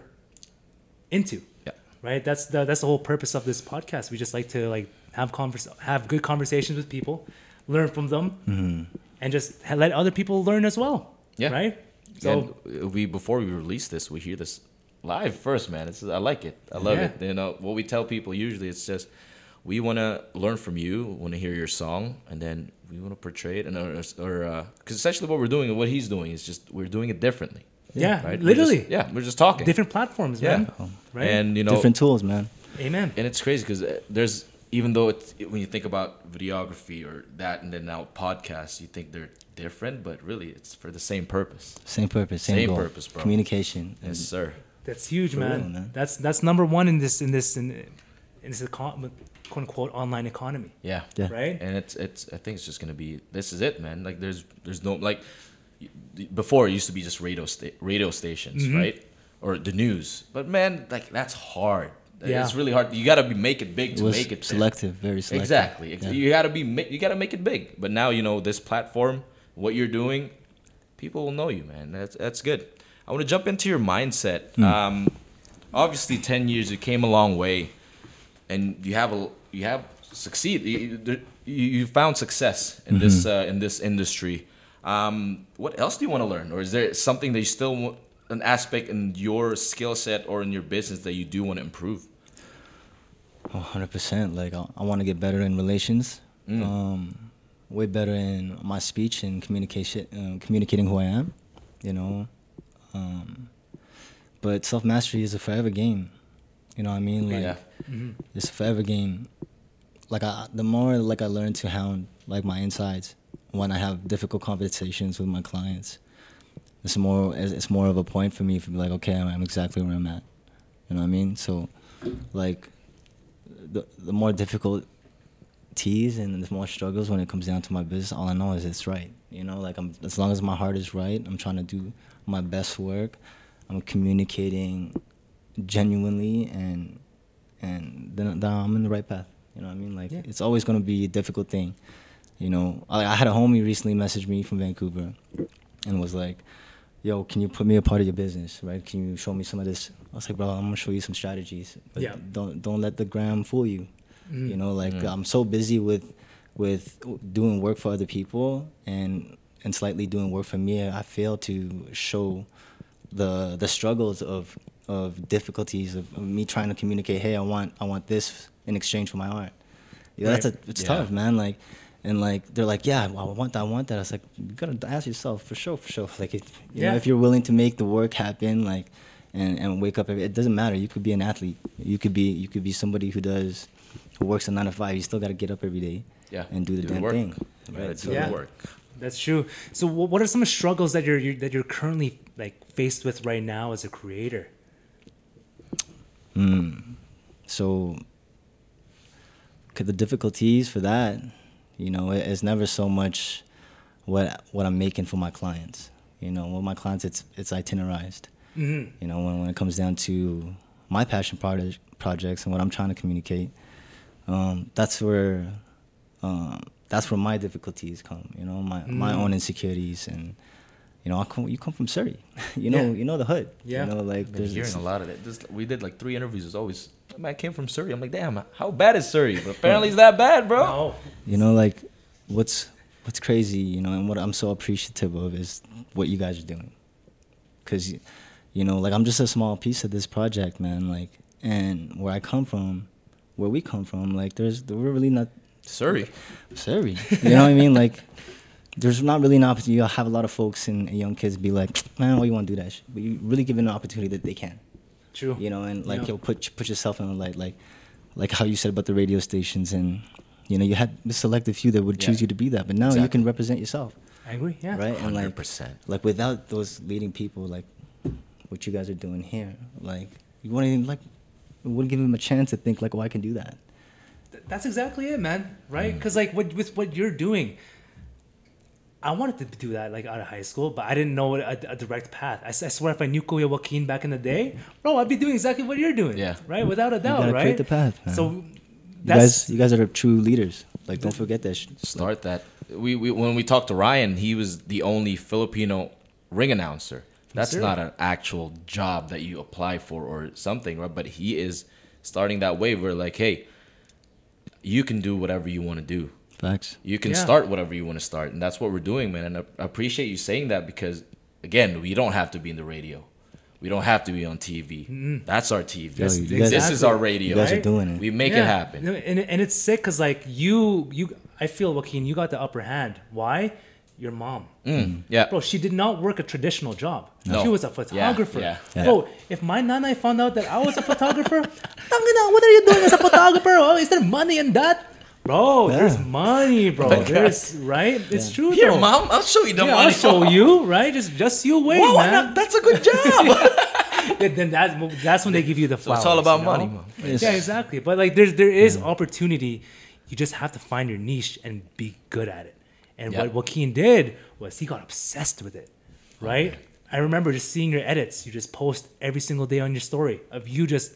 into. Yeah. Right. That's the that's the whole purpose of this podcast. We just like to like have converse have good conversations with people, learn from them, mm-hmm. and just let other people learn as well. Yeah. Right. So and we before we release this, we hear this live first, man. It's I like it. I love Yeah. it. You know what we tell people usually. It's just we want to learn from you, want to hear your song, and then we want to portray it, and or or uh, because essentially what we're doing and what he's doing is just we're doing it differently. yeah, Right? We're literally. just- yeah, we're just talking. Different platforms, Yeah. man. Right. And you know, different tools man Amen. and it's crazy because uh, there's even though it's when you think about videography or that, and then now podcasts, you think they're different, but really it's for the same purpose. same purpose same, Same goal. purpose, bro. communication Yes, sir. That's huge, man. real, man. That's that's number one in this in this in, in this econ- quote unquote online economy, Yeah. Yeah. right? and it's it's I think it's just gonna be this is it, man. Like there's there's no like before it used to be just radio sta- radio stations, Mm-hmm. right, or the news. But man, like that's hard. Yeah. It's really hard. You gotta be make it big it to was make it big. selective very selective Exactly. Yeah. You gotta be you gotta make it big. But now you know this platform, what you're doing, people will know you, man. That's that's good. I want to jump into your mindset. Um, obviously, ten years you came a long way, and you have a you have succeed. You, you, found success in this uh, in this industry. Um, what else do you want to learn, or is there something that you still want, an aspect in your skill set or in your business that you do want to improve? Oh, 100%. Like, I, I want to get better in relations. Um, way better in my speech and communication, uh, communicating who I am, you know. Um, but self mastery is a forever game. You know what I mean? Like, Yeah. it's a forever game. Like, I, the more like I learn to hound like my insides when I have difficult conversations with my clients, it's more it's it's more of a point for me to be like, okay, I'm exactly where I'm at. You know what I mean? So, like, the the more difficult teas and the more struggles when it comes down to my business, all I know is it's right. You know, like I'm as long as my heart is right, I'm trying to do my best work. I'm communicating genuinely and and then, then I'm in the right path. You know what I mean? Like Yeah. it's always gonna be a difficult thing. You know, I, I had a homie recently message me from Vancouver and was like, "Yo, can you put me a part of your business? Right? Can you show me some of this?" I was like, "Bro, I'm gonna show you some strategies. But Yeah. Don't don't let the gram fool you. Mm. You know, like mm. I'm so busy with with doing work for other people and and slightly doing work for me. I fail to show the the struggles of of difficulties of, of me trying to communicate. Hey, I want I want this in exchange for my art. Yeah, that's a, it's Yeah. tough, man. Like, and like they're like, yeah, well, I want that, I want that. I was like, you gotta ask yourself for sure, for sure. *laughs* Like, if, you Yeah. know, if you're willing to make the work happen, like, and and wake up, every, it doesn't matter. You could be an athlete. You could be you could be somebody who does who works a nine to five. You still gotta get up every day, Yeah, and do the do the damn work. thing. Yeah, Right. do So, the Yeah. work. That's true. So, what are some struggles that you're, you're that you're currently like faced with right now as a creator? Hmm. so c- the difficulties for that you know it- it's never so much what what i'm making for my clients you know with my clients it's it's itinerized Mm-hmm. you know when, when it comes down to my passion project, projects and what i'm trying to communicate um, that's where um, that's where my difficulties come you know my my Mm. own insecurities and you know I come, you come from Surrey *laughs* you know Yeah. you know the hood Yeah. you know like I've been there's hearing a lot of that. This, we did like three interviews. It's always, "That man came from Surrey. I'm like, damn, how bad is Surrey? But apparently it's that bad, bro. Oh, you know like what's what's crazy you know and what i'm so appreciative of is what you guys are doing because you know like i'm just a small piece of this project man like and where i come from where we come from like there's we're really not Surrey. Surrey. you know what i mean like there's not really an opportunity you'll have a lot of folks and young kids be like man why you want to do that shit? but you really give them an opportunity that they can true. you know, and like Yeah. you'll put put yourself in the light, like like how you said about the radio stations, and you know, you had a selected few that would choose you to be that, but now you can represent yourself, I agree. Yeah. right? And like 100%. like without those leading people, like what you guys are doing here, like you wouldn't even like wouldn't give them a chance to think like, oh, I can do that. Th- That's exactly it, man. Mm. Right? Because like what, with what you're doing, I wanted to do that like out of high school, but I didn't know a, a direct path. I swear, if I knew Kuya Joaquin back in the day, bro, I'd be doing exactly what you're doing. Yeah. Right? Without a doubt, gotta right? create the path, man. So You guys, you guys are the true leaders. Like, don't forget that. Sh- Start that. We, we when we talked to Ryan, he was the only Filipino ring announcer. That's Surrey. not an actual job that you apply for or something, right? But he is starting that wave where like, hey, you can do whatever you want to do. Facts. You can Yeah. start whatever you want to start, and that's what we're doing, man. And I I appreciate you saying that because, again, we don't have to be in the radio, we don't have to be on TV. Mm-hmm. That's our TV. Yo, this you guys- this is our radio. You guys are doing it. We make Yeah. it happen. And, and it's sick because like you you I feel Joaquin, you got the upper hand. Why? Your mom. Mm, yeah, Bro, she did not work a traditional job. No. She was a photographer. yeah. Yeah. Bro, if my nana found out that I was a photographer, *laughs* Tangina, what are you doing as a photographer? Oh, is there money in that? Bro, there's money, bro. There's right. It's true. here, though. mom, I'll show you the Yeah, money. I'll show you, *laughs* right? Just just you wait, Whoa, man. that's a good *laughs* job. Yeah, then that's that's when they give you the flowers. it's all about you know? money, Mom. Yes. Yeah, exactly. But like, there's there is opportunity. You just have to find your niche and be good at it. And Yeah. what Joaquin did was he got obsessed with it, right? I remember just seeing your edits. You just post every single day on your story of you just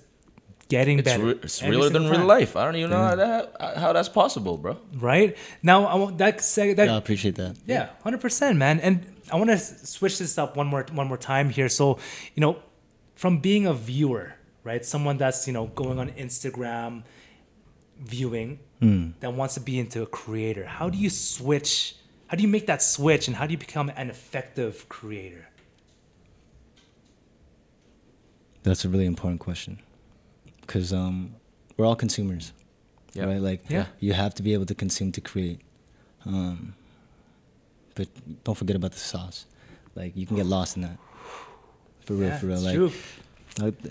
getting It's, better. re- it's realer than single real life. I don't even know how that how that's possible, bro. right? Now I want that seg- that Yeah, I appreciate that. Yeah, hundred percent, man. And I want to switch this up one more one more time here. So, you know, from being a viewer, right, someone that's you know going on Instagram, viewing, hmm. that wants to be into a creator. How do you switch? How do you make that switch, and how do you become an effective creator? That's a really important question, because um, we're all consumers, Yeah. right? Like, Yeah. you have to be able to consume to create. Um, but don't forget about the sauce. Like, you can get lost in that. For real, Yeah, for real. Like, true.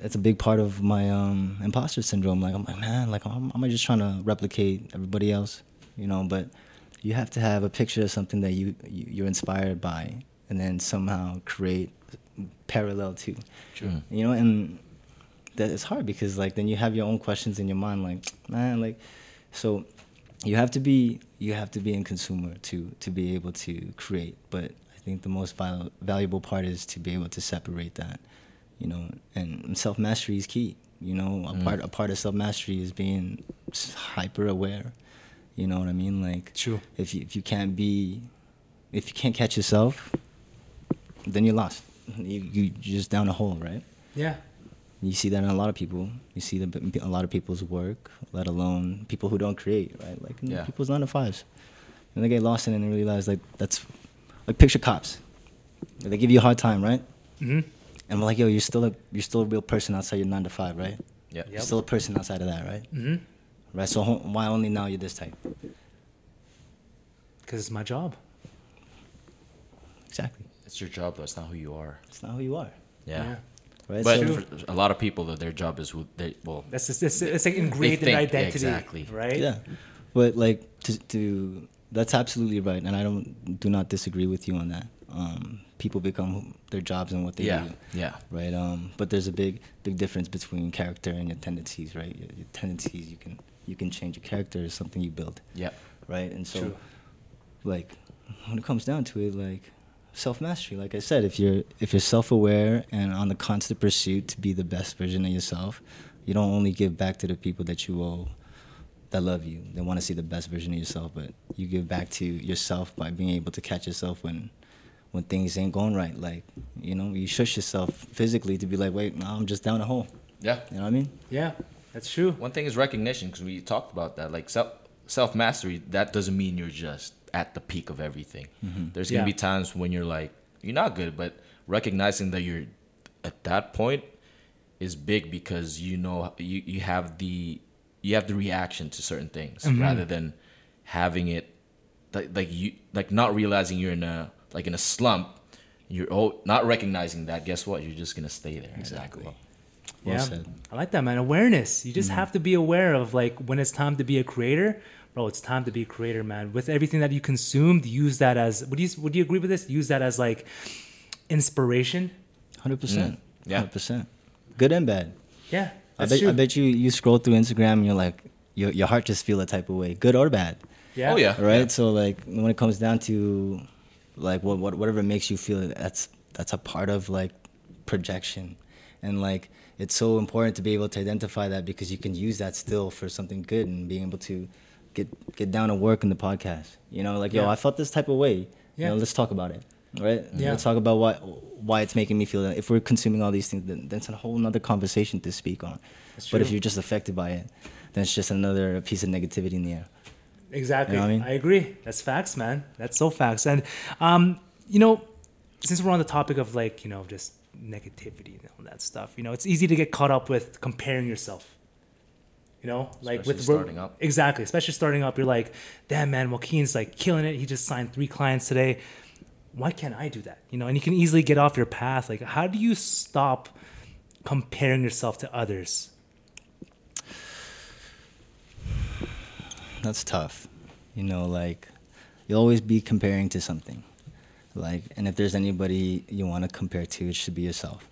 it's a big part of my um, imposter syndrome. Like, I'm like, man, like, am, am I just trying to replicate everybody else? You know, but you have to have a picture of something that you, you you're inspired by, and then somehow create parallel to. True. You know, and that it's hard because like then you have your own questions in your mind, like *tsk* man, like so you have to be you have to be in consumer to to be able to create. But I think the most val- valuable part is to be able to separate that. You know, and self mastery is key. You know, a mm. part a part of self mastery is being hyper aware. You know what I mean? Like True. if you if you can't be if you can't catch yourself, then you're lost. You you you're just down a hole, right? Yeah. You see that in a lot of people. You see that in a lot of people's work, let alone people who don't create, right? Like in Yeah. people's nine to fives, and they get lost in it and realize like that's like picture cops. They give you a hard time, right? hmm And we're like, yo, you're still a you're still a real person outside your nine to five, right? Yeah. You're still a person outside of that, right? hmm right? So ho- why only now you're this type? Because it's my job. Exactly. It's your job, though. It's not who you are. It's not who you are, Yeah. Right? But so, for a lot of people, though, their job is who they well. That's just, it's, it's like ingrained in identity. exactly. Right? yeah, but like to, to that's absolutely right, and I don't do not disagree with you on that. Um, people become their jobs and what they Yeah. do. Yeah. right? Um, but there's a big, big difference between character and your tendencies, right? Your, your tendencies, you can you can change. Your character is something you build, Yeah. right? And so, True. like, when it comes down to it, like self mastery, like I said, if you're if you're self aware and on the constant pursuit to be the best version of yourself, you don't only give back to the people that you owe. That love you, they want to see the best version of yourself, but you give back to yourself by being able to catch yourself when when things ain't going right. Like, you know, you shush yourself physically to be like, wait, no, I'm just down a hole. Yeah. You know what I mean? Yeah, that's true. One thing is recognition because we talked about that. Like self self mastery, that doesn't mean you're just at the peak of everything. There's gonna Yeah. be times when you're like you're not good, but recognizing that you're at that point is big because you know you, you have the you have the reaction to certain things rather than having it like like you like not realizing you're in a like in a slump. You're oh, not recognizing that. Guess what? You're just gonna stay there. Exactly. Well, yeah, said. I like that, man. Awareness. You Mm-hmm. just have to be aware of like when it's time to be a creator, bro. It's time to be a creator, man. With everything that you consumed, use that as. Would you Would you agree with this? Use that as like inspiration. Hundred percent. Mm. Yeah. Hundred percent. Good and bad. Yeah, I that's bet. true. I bet you you scroll through Instagram and you're like, your your heart just feel a type of way, good or bad, Yeah. Oh yeah. right? Yeah. So like when it comes down to like what, what whatever makes you feel, that's that's a part of like projection, and like it's so important to be able to identify that because you can use that still for something good and being able to get get down to work in the podcast. You know, like yo, Yeah. I felt this type of way. Yeah. You know, let's talk about it. Right? Yeah. Let's talk about why why it's making me feel that. If we're consuming all these things, then that's a whole nother conversation to speak on. That's But if you're just affected by it, then it's just another piece of negativity in the air. Exactly. You know I I, agree. That's facts, man. That's so facts. And um, you know, since we're on the topic of like, you know, just negativity and all that stuff, you know, it's easy to get caught up with comparing yourself. You know, like with starting up. Exactly. Especially starting up, you're like, damn man, Joaquin's like killing it. He just signed three clients today. Why can't I do that? You know, and you can easily get off your path. Like, how do you stop comparing yourself to others? That's tough. You know, like you'll always be comparing to something. Like, and if there's anybody you want to compare to, it should be yourself.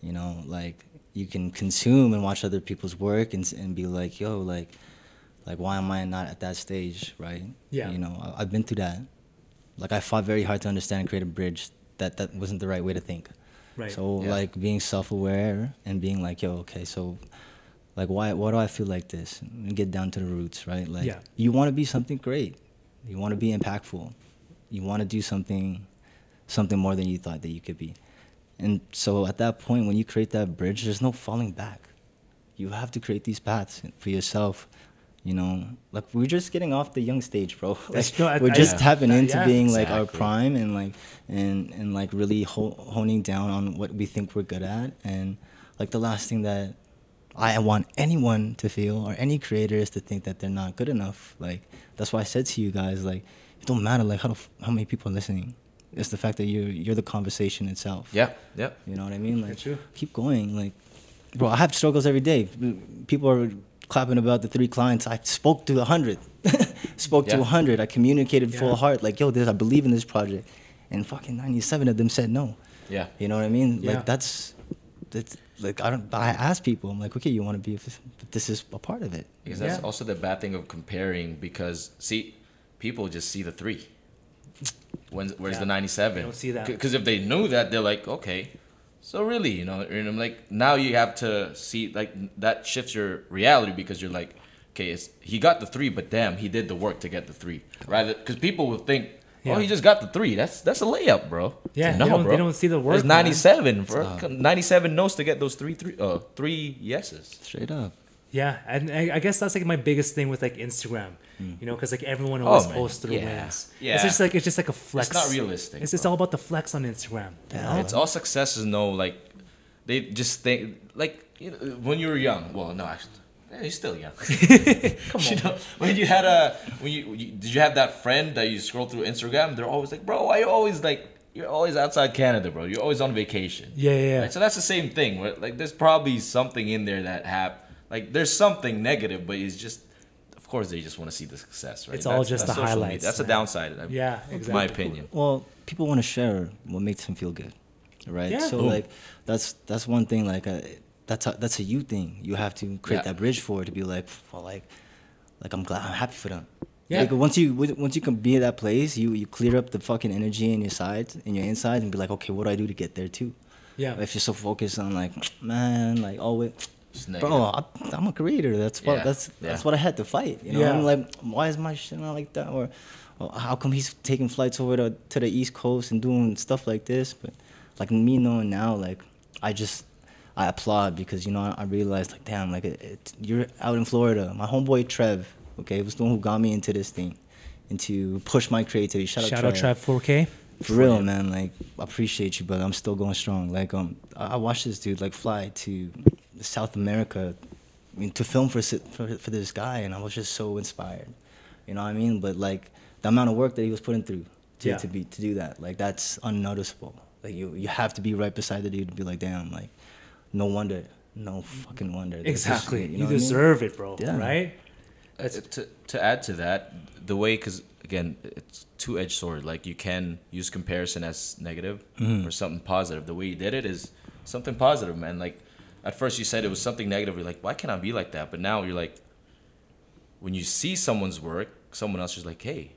You know, like you can consume and watch other people's work and and be like, yo, like, like why am I not at that stage, right? Yeah. You know, I, I've been through that. Like I fought very hard to understand and create a bridge that that wasn't the right way to think. Right. So Yeah. like being self-aware and being like, yo, okay, so like why why do I feel like this? And get down to the roots, right? Like Yeah. you want to be something great. You want to be impactful. You want to do something something more than you thought that you could be. And so at that point when you create that bridge, there's no falling back. You have to create these paths for yourself. You know, like we're just getting off the young stage, bro. *laughs* Like, no, I- we're I- just yeah. tapping into yeah. being like our prime and like and and like really ho- honing down on what we think we're good at and like the last thing that I want anyone to feel or any creator is to think that they're not good enough. Like that's why I said to you guys like it don't matter like how the how many people are listening. It's the fact that you're you're the conversation itself. Yeah. Yeah. You know what I mean? Like That's true. keep going. Like bro, I have struggles every day. People are clapping about the three clients. I spoke to a hundred. *laughs* spoke to a hundred. I communicated full heart. Like, yo, this I believe in this project. And fucking ninety seven of them said no. Yeah. You know what I mean? Yeah. Like that's that's like I don't I ask people, I'm like, okay, you wanna be but this is a part of it. Because that's also the bad thing of comparing because see, people just see the three. When's, where's Yeah. the 97? They don't see that. Because if they knew that, they're like, okay, so really, you know, and I'm like, now you have to see, like, that shifts your reality because you're like, okay, it's, he got the three, but damn, he did the work to get the three. Rather, because people will think, Yeah. oh, he just got the three. That's that's a layup, bro. Yeah, no, they don't- bro. they don't see the work, There's man. 97, bro. 97 notes to get those three, three, uh, three yeses. Straight up. Yeah, and I I guess that's like my biggest thing with like Instagram, Hmm. you know, because like everyone always man. posts their Yeah. wins. Yeah. it's just like it's just like a flex. It's not realistic, It's just all about the flex on Instagram. you know? It's all successes. No, like they just think like you know, when you were young. Well, no, actually, Yeah, you're still young. *laughs* Come on. You know, when you had a when you, you did you have that friend that you scroll through Instagram? They're always like, bro, why you always like you're always outside Canada, bro. You're always on vacation. Yeah, yeah, yeah. Right? So that's the same thing. Where, like, there's probably something in there that hap like there's something negative, but it's just. Of course, they just want to see the success, right? It's all just the social media. highlights, That's a downside. I- Yeah, My opinion. Well, people want to share what makes them feel good, right? Yeah. So Boom. like that's that's one thing. Like uh, that's a, that's a you thing. You have to create Yeah. that bridge for it to be like, well, like, like I'm glad I'm happy for them. Yeah. Like once you once you can be at that place, you you clear up the fucking energy in your sides, in your inside, and be like, okay, what do I do to get there too? Yeah. If you're so focused on like, man, like always. It's Bro. I, I'm a creator. That's what Yeah, that's that's yeah. what I had to fight. You know, Yeah. I'm like, why is my shit not like that? Or, or how come he's taking flights over to, to the East Coast and doing stuff like this? But like me knowing now, like I just I applaud because you know I, I realized like, damn, like it, it, you're out in Florida. My homeboy Trev, okay, was the one who got me into this thing, into push my creativity. Shout, out to Shout out Trap 4K. for real, man. Like, I appreciate you, but I'm still going strong. Like, um, I, I watched this dude like fly to South America, I mean, to film for, for for this guy, and I was just so inspired. You know what I mean? But like the amount of work that he was putting through to, Yeah. to be to do that, like that's unnoticeable. Like you you have to be right beside the dude to be like, damn, like, no wonder, no fucking wonder. that Exactly. shit," You, know what I mean? deserve it, bro. Yeah. Right? To to add to that, the way because again, it's two edged sword. Like you can use comparison as negative Mm-hmm. or something positive. The way you did it is something positive, man. Like at first you said it was something negative. You're like, why can't I be like that? But now you're like, when you see someone's work, someone else is like, hey,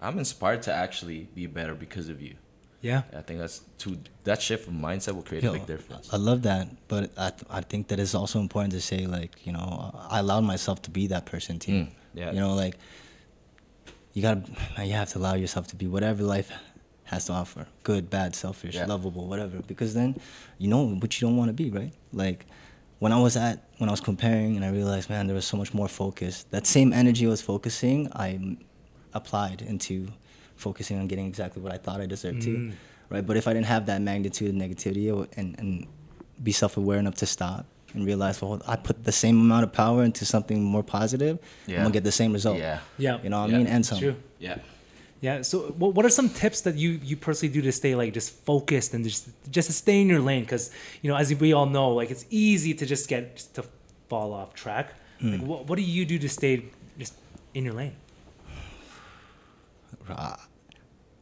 I'm inspired to actually be better because of you. Yeah. I think that's two. That shift of mindset will create a big difference. I love that, but I I think that it's also important to say like you know I allowed myself to be that person too. Mm, yeah. You know like you gotta you have to allow yourself to be whatever life has to offer, good, bad, selfish, Yeah. lovable, whatever. Because then you know what you don't want to be, right? Like when I was at when I was comparing and I realized man there was so much more focus. That same energy I was focusing, i applied into focusing on getting exactly what I thought I deserved to, mm. right? But if I didn't have that magnitude of negativity and and be self-aware enough to stop and realize, well, I put the same amount of power into something more positive, I'm gonna get the same result. Yeah. Yeah. You know what Yeah. I mean? And some. True. Yeah. Yeah. So, what, what are some tips that you you personally do to stay like just focused and just just to stay in your lane? Because you know, as we all know, like it's easy to just get just to fall off track. Hmm. Like, what what do you do to stay just in your lane?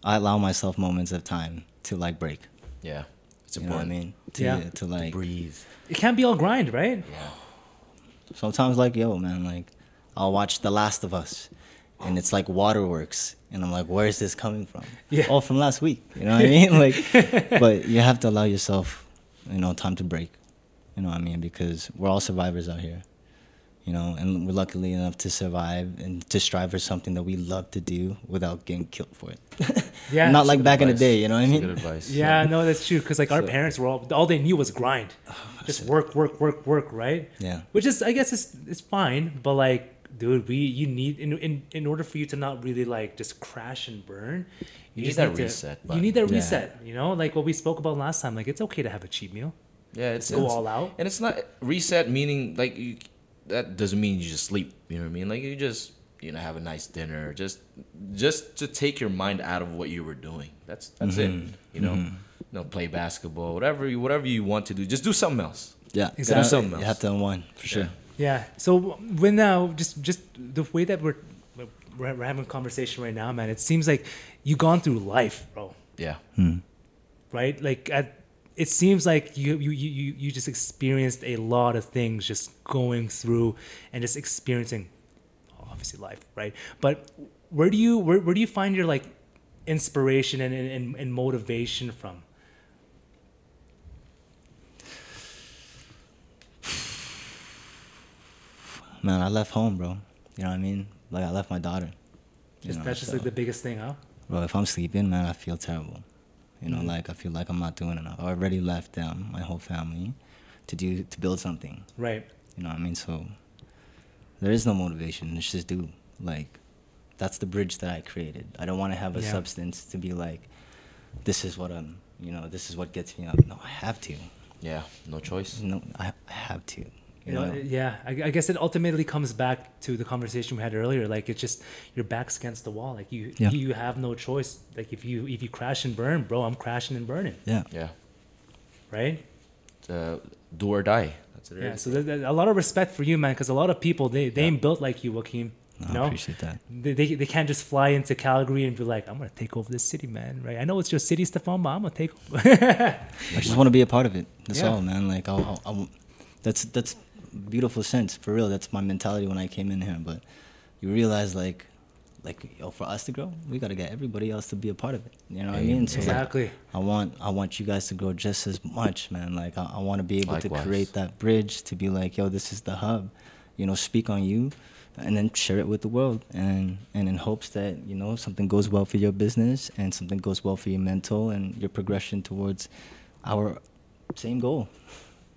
I allow myself moments of time to like break. Yeah. It's You know what I important. mean? To, Yeah. to like Breathe. It can't be all grind, right? Yeah. Sometimes like yo man like I'll watch The Last of Us and it's like waterworks and I'm like where's this coming from? Yeah. Oh from last week. You know what I mean? *laughs* Like *laughs* but you have to allow yourself, you know, time to break. You know what I mean? Because we're all survivors out here. You know, and we're luckily enough to survive and to strive for something that we love to do without getting killed for it. *laughs* Yeah. Not like back in the day, you know what I That's mean? Good advice. Yeah, no, that's true. Because like our parents were all all they knew was grind, Oh, *sighs* just work, work, work, work, right? Yeah. Which is, I guess, it's it's fine. But like, dude, we you need in in in order for you to not really like just crash and burn. You just need that to- reset You need that Yeah. reset. You know, like what we spoke about last time. Like it's okay to have a cheat meal. Yeah, it's Go it's- all out. and it's not reset meaning like you, that doesn't mean you just sleep. You know what I mean? Like you just you know have a nice dinner, just just to take your mind out of what you were doing. That's that's it. Mm-hmm. You know, mm-hmm. you know, play basketball, whatever you whatever you want to do, just do something else. Yeah. Exactly. You Something have to unwind for sure. Yeah. So when now, just just the way that we're we're, we're having a conversation right now, man. It seems like you've gone through life, bro. Yeah, hmm. right? Like at, it seems like you, you you you you just experienced a lot of things just going through and just experiencing obviously life, right? But where do you where, where do you find your like inspiration and, and, and motivation from? Man, I left home, bro. You know what I mean? Like I left my daughter. You Just, know, that's just so- like the biggest thing, huh? bro. If I'm sleeping, man, I feel terrible. You Mm-hmm. know, like I feel like I'm not doing enough. I already left them, my whole family to do to build something. Right. You know what I mean? So there is no motivation. It's just do. Like that's the bridge that I created. I don't want to have a Yeah. substance to be like, this is what I'm. You know, this is what gets me up. No, I have to. yeah, no choice. No, I, I have to. You You know, yeah. I, I guess it ultimately comes back to the conversation we had earlier. Like it's just your back's against the wall. Like you, Yeah. you have no choice. Like if you if you crash and burn, bro, I'm crashing and burning, Yeah. Yeah. right? Uh, do or die. That's it. Yeah. So there- there- a lot of respect for you, man, because a lot of people they, they ain't built like you, Joaquin. No, You I know, appreciate that. they, they they can't just fly into Calgary and be like, I'm gonna take over this city, man. Right? I know it's your city, Stefan, but I'm gonna take over. *laughs* I just want to be a part of it. That's Yeah. all, man. Like, I'll, I'll, I'll, that's that's beautiful sense for real. That's my mentality when I came in here. But you realize, like, like yo, for us to grow, we gotta get everybody else to be a part of it. You know what I mean? So like, exactly. I want I want you guys to grow just as much, man. Like I, I want to be able Likewise. to create that bridge to be like, yo, this is the hub. You know, speak on you, and then share it with the world, and and in hopes that you know something goes well for your business and something goes well for your mental and your progression towards our same goal.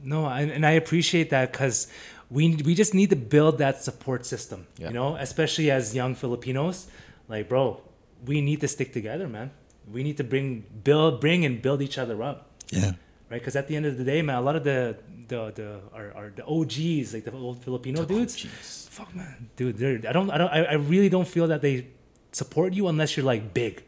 No, and, and I appreciate that because we we just need to build that support system. Yeah. You know, especially as young Filipinos, like bro, we need to stick together, man. We need to bring build bring and build each other up, Yeah. right? Because at the end of the day, man, a lot of the the the our, our the OGs like the old Filipino dudes, fuck man, dude, I don't I don't I, I really don't feel that they support you unless you're like big.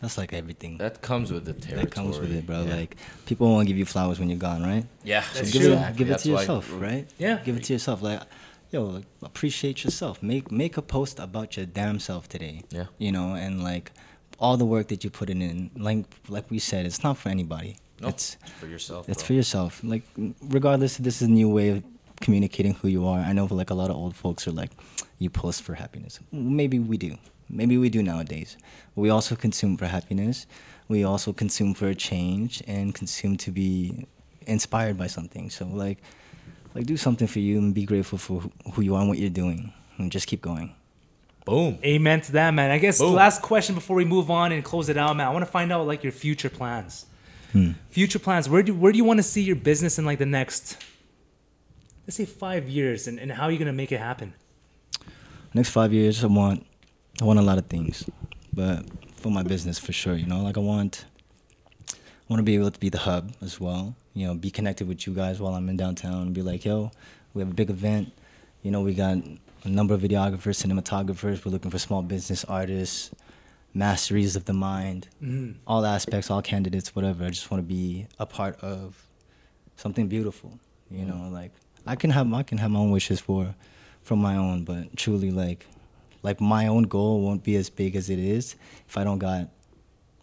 That's like everything. That comes with the territory. That comes with it, bro. Yeah. Like people won't give you flowers when you're gone, right? yeah, So That's give true. it, give it That's to why- yourself, right? Yeah. Give it to yourself. Like, yo, like, appreciate yourself. Make make a post about your damn self today. Yeah. You know, and like all the work that you put in, like like we said, it's not for anybody. No, It's for yourself. it's bro. for yourself. Like regardless, this is a new way of communicating who you are. I know, like a lot of old folks are like, you post for happiness. Maybe we do. Maybe we do nowadays. We also consume for happiness. We also consume for a change and consume to be inspired by something. So like, like do something for you and be grateful for who- who you are and what you're doing, and just keep going. Boom. Amen to that, man. I guess Boom. last question before we move on and close it out, man. I want to find out like your future plans. Hmm. Future plans. Where do where do you want to see your business in like the next, let's say five years, and, and how are you gonna make it happen? next five years, I want, I want a lot of things, but for my business for sure, you know, like I want, I want to be able to be the hub as well. You know, be connected with you guys while I'm in downtown and be like, yo, we have a big event. You know, we got a number of videographers, cinematographers. We're looking for small business artists, masteries of the mind, mm-hmm. all aspects, all candidates, whatever. I just want to be a part of something beautiful. You mm-hmm. know, like I can have I can have my own wishes for from my own, but truly like like my own goal won't be as big as it is if I don't got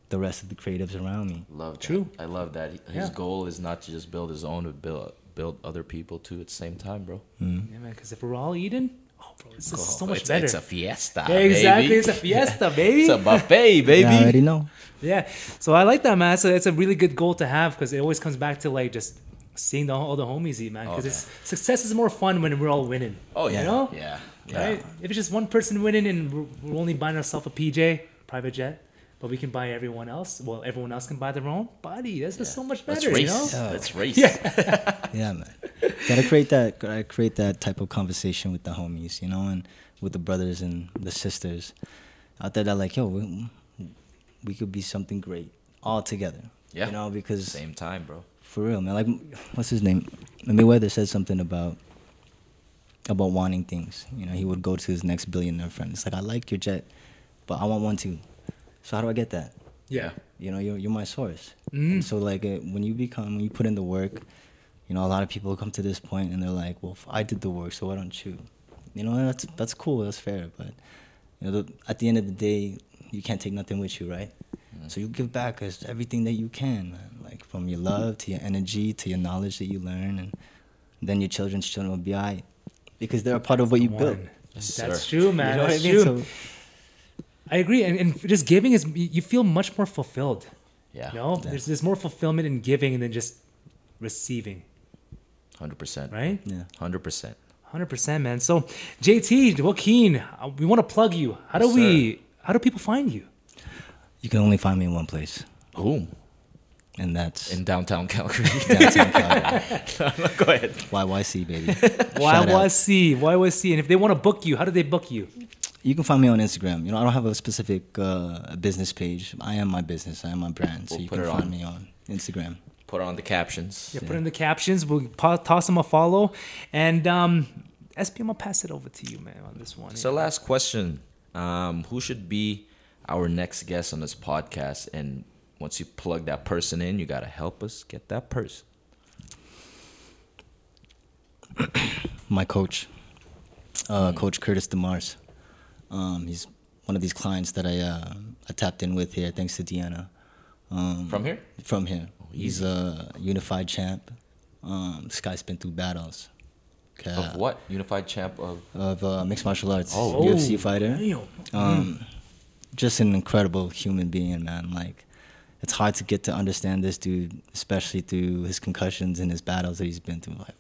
the rest of the creatives around me. Love that. True. I love that. His Yeah. goal is not to just build his own, but build build other people too at the same time, bro. Mm-hmm. Yeah, man. Because if we're all eating, oh, bro, this is so much it's, better. It's a fiesta. yeah, exactly. baby. It's a *laughs* fiesta, baby. It's a buffet, baby. Yeah, I already know. Yeah. So I like that, man. So it's a really good goal to have because it always comes back to like just seeing the, all the homies eat, man. Because Oh, it's success is more fun when we're all winning. oh yeah. You know? Yeah. Yeah. Right? If it's just one person winning and we're, we're only buying ourselves a PJ, private jet, but we can buy everyone else. Well, everyone else can buy their own. Buddy, this is so much Let's better, you race. know? Let's race. *laughs* Yeah, man. gotta create that. Gotta create that type of conversation with the homies, you know, and with the brothers and the sisters out there. That like, yo, we, we could be something great all together. Yeah. You know, because Same time, bro. For real, man. Like, what's his name? Mayweather said something about about wanting things. You know, he would go to his next billionaire friend. It's like, I like your jet, but I want one too. So how do I get that? Yeah. You know, you're you're my source. Mm. And so like uh, when you become when you put in the work, you know, a lot of people come to this point and they're like, well, I did the work, so why don't you? You know, that's that's cool, that's fair, but you know, the, at the end of the day, you can't take nothing with you, right? So you give back as everything that you can, man. Like from your love to your energy to your knowledge that you learn, and then your children's children will be alright because they're a part of what you built. Yes, That's sir. true, man. You know what That's I mean? true. So- I agree, and, and just giving is you feel much more fulfilled. Yeah. You know, there's there's more fulfillment in giving than just receiving, Hundred percent. Right. Yeah. Hundred percent. Hundred percent, man. So, JT, Joaquin, uh, we want to plug you. How do Yes, we? How do people find you? You can only find me in one place, Boom. And that's In downtown Calgary. *laughs* downtown Calgary. *laughs* Go ahead. YYC, baby. *laughs* Shout out. YYC, YYC, and if they want to book you, how do they book you? You can find me on Instagram. You know, I don't have a specific uh, business page. I am my business. I am my brand. So We'll you put can it find on. me on Instagram. Put on the captions. Yeah, put in the captions. We'll po- toss them a follow. And um, SPM, I'll pass it over to you, man, on this one. So last question. Um, who should be our next guest on this podcast? And once you plug that person in, you gotta help us get that person. *coughs* my coach, uh, Coach Curtis Demarce. Um, he's one of these clients that I uh, I tapped in with here, thanks to Deanna. Um, From here? From here. He's a unified champ. Um, this guy's been through battles. Okay. Of what? Unified champ of Of uh, mixed martial arts. Oh. UFC fighter. Damn. Um, just an incredible human being, man. Like, it's hard to get to understand this dude, especially through his concussions and his battles that he's been through. Like,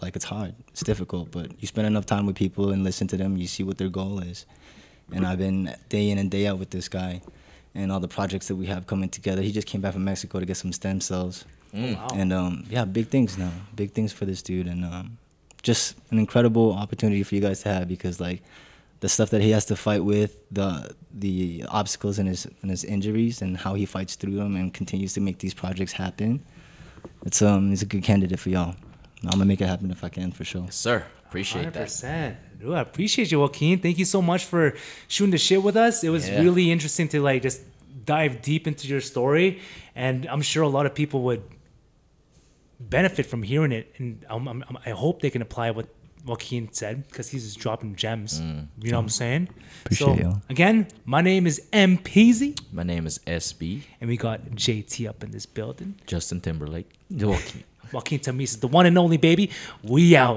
like it's hard. It's difficult, but you spend enough time with people and listen to them, you see what their goal is. And I've been day in and day out with this guy, and all the projects that we have coming together. He just came back from Mexico to get some stem cells, Wow. and um, yeah, big things now. Big things for this dude, and um, just an incredible opportunity for you guys to have because like the stuff that he has to fight with, the the obstacles and his and his injuries, and how he fights through them and continues to make these projects happen. It's um, he's a good candidate for y'all. I'm gonna make it happen if I can for sure. Sir, appreciate Hundred that. percent. Dude, I appreciate you, Joaquin. Thank you so much for shooting the shit with us. It was Yeah. really interesting to like just dive deep into your story, and I'm sure a lot of people would benefit from hearing it. And I'm, I'm, I hope they can apply what Joaquin said because he's just dropping gems. Mm. You know what I'm mm. saying? Appreciate so, you. Again, my name is M Peasy, My name is SB and we got JT up in this building. Justin Timberlake. Joaquin. *laughs* Joaquin Tamesis is the one and only baby. We out.